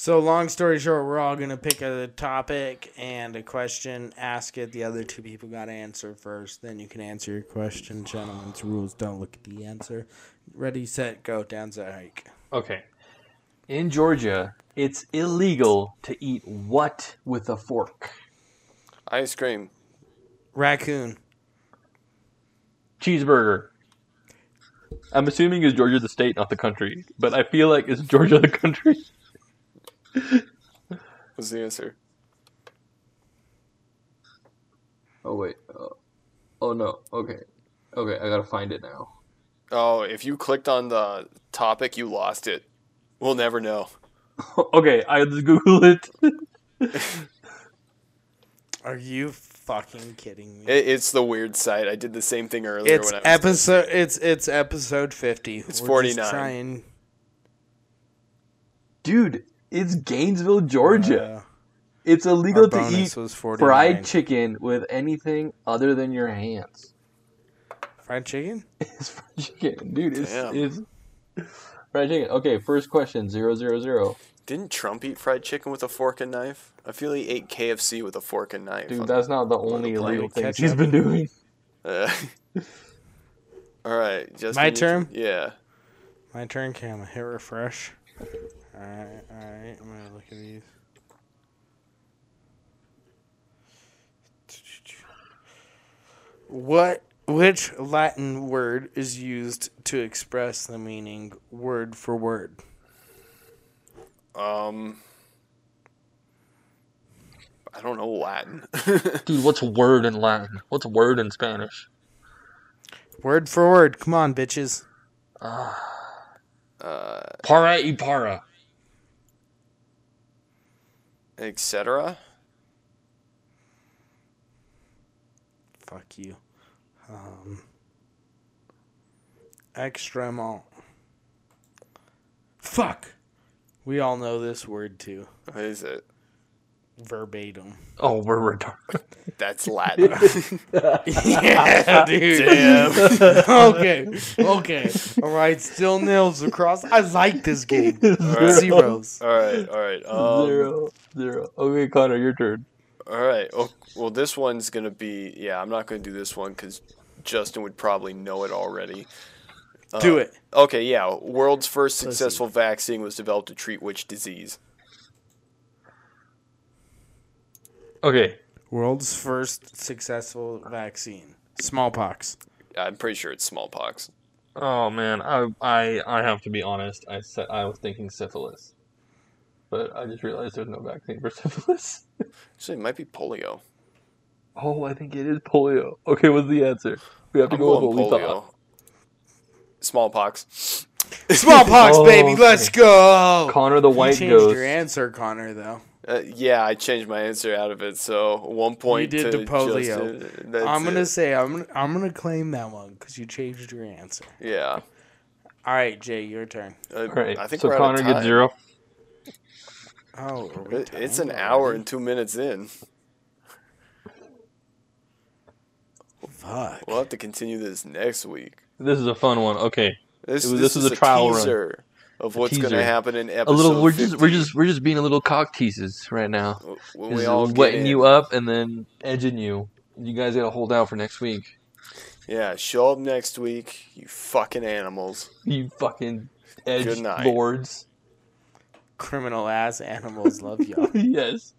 Speaker 3: So, long story short, we're all going to pick a topic and a question, ask it. The other two people got to answer first. Then you can answer your question. Gentlemen's rules don't look at the answer. Ready, set, go. Down the hike.
Speaker 2: Okay. In Georgia, it's illegal to eat what with a fork?
Speaker 1: Ice cream.
Speaker 3: Raccoon.
Speaker 2: Cheeseburger. I'm assuming is Georgia the state, not the country, but I feel like is Georgia the country?
Speaker 1: Was the answer?
Speaker 2: Oh wait. Uh, Oh no. Okay. Okay, I gotta find it now.
Speaker 1: Oh, if you clicked on the topic, you lost it. We'll never know.
Speaker 2: okay, I just Google it.
Speaker 3: Are you fucking kidding me?
Speaker 1: It, it's the weird site. I did the same thing earlier
Speaker 3: it's
Speaker 1: when I was
Speaker 3: episode. It's it's episode fifty.
Speaker 1: It's 49.
Speaker 2: Dude, it's Gainesville, Georgia.
Speaker 3: uh,
Speaker 2: it's illegal to eat fried chicken with anything other than your hands.
Speaker 3: Fried chicken?
Speaker 2: It's fried chicken, dude. It's, it's fried chicken. Okay, first question zero zero zero.
Speaker 1: Didn't Trump eat fried chicken with a fork and knife? I feel he ate KFC with a fork and knife.
Speaker 2: Dude,
Speaker 1: on-
Speaker 2: that's not the only
Speaker 1: the
Speaker 2: illegal
Speaker 3: thing
Speaker 2: he's been doing.
Speaker 1: Uh, all right, just
Speaker 3: My turn?
Speaker 1: Yeah.
Speaker 3: My turn. Okay, I'm hit refresh. Alright, alright. I'm gonna look at these. What which Latin word is used to express the meaning word for word?
Speaker 1: Um. I don't know Latin.
Speaker 2: Dude, what's word in Latin? What's word in Spanish?
Speaker 3: Word for word. Come on, bitches.
Speaker 1: uh,
Speaker 2: Para y para.
Speaker 1: Etc.
Speaker 3: Fuck you. Um, extremement. Fuck. We all know this word too.
Speaker 1: What is it?
Speaker 3: Verbatim.
Speaker 2: Oh, we're retarded.
Speaker 1: That's Latin.
Speaker 3: yeah, dude.
Speaker 1: Damn.
Speaker 3: okay. Okay. All right. Still nails across. I like this game. Zeros.
Speaker 1: all right, all right. Um,
Speaker 2: zero, zero. Okay, Connor, your turn.
Speaker 1: All right. Oh, well, this one's gonna be. Yeah, I'm not gonna do this one because Justin would probably know it already.
Speaker 3: Do it.
Speaker 1: Okay, yeah. World's first
Speaker 3: Pussy.
Speaker 1: successful vaccine was developed to treat which disease?
Speaker 2: Okay,
Speaker 3: World's first successful vaccine. Smallpox.
Speaker 1: I'm pretty sure it's smallpox.
Speaker 2: Oh man, I I I have to be honest. I said I was thinking syphilis, but I just realized there's no vaccine for syphilis.
Speaker 1: Actually, it might be polio.
Speaker 2: Oh, I think it is polio. Okay, what's the answer? We have to
Speaker 1: I'm
Speaker 2: go with
Speaker 1: going
Speaker 2: what we
Speaker 1: polio.
Speaker 2: thought.
Speaker 1: Smallpox.
Speaker 3: Smallpox,
Speaker 2: Oh,
Speaker 3: baby. Let's go.
Speaker 2: Connor the white You
Speaker 3: changed
Speaker 2: Ghost.
Speaker 3: your answer, Connor. Though
Speaker 1: Uh, yeah, I changed my answer out of it. So one point You
Speaker 3: did
Speaker 1: to
Speaker 3: the polio.
Speaker 1: Justin.
Speaker 3: I'm gonna
Speaker 1: it.
Speaker 3: say I'm gonna, I'm gonna claim that one because you changed your answer.
Speaker 1: Yeah.
Speaker 3: All right, Jay, your turn.
Speaker 1: Uh,
Speaker 2: All right,
Speaker 1: I think
Speaker 2: so
Speaker 1: we're out
Speaker 2: Connor
Speaker 1: of
Speaker 2: gets
Speaker 1: time.
Speaker 2: zero.
Speaker 3: Oh, are we
Speaker 1: It- It's an
Speaker 3: timed
Speaker 1: hour and two minutes in.
Speaker 3: Fuck.
Speaker 1: We'll have to continue this next week.
Speaker 2: This is a fun one. Okay,
Speaker 1: This,
Speaker 2: was-
Speaker 1: this,
Speaker 2: this
Speaker 1: is
Speaker 2: is a trial run.
Speaker 1: Teaser of what's going to happen in episode.
Speaker 2: a little. We're just we're just we're just being a little cock teases right now.
Speaker 1: when
Speaker 2: Just
Speaker 1: we all
Speaker 2: wetting you up and then edging you. You guys gotta hold out for next week.
Speaker 1: Yeah, show up next week, you fucking animals.
Speaker 2: You fucking edge
Speaker 1: Good night.
Speaker 2: lords.
Speaker 3: Criminal ass animals love y'all.
Speaker 2: yes.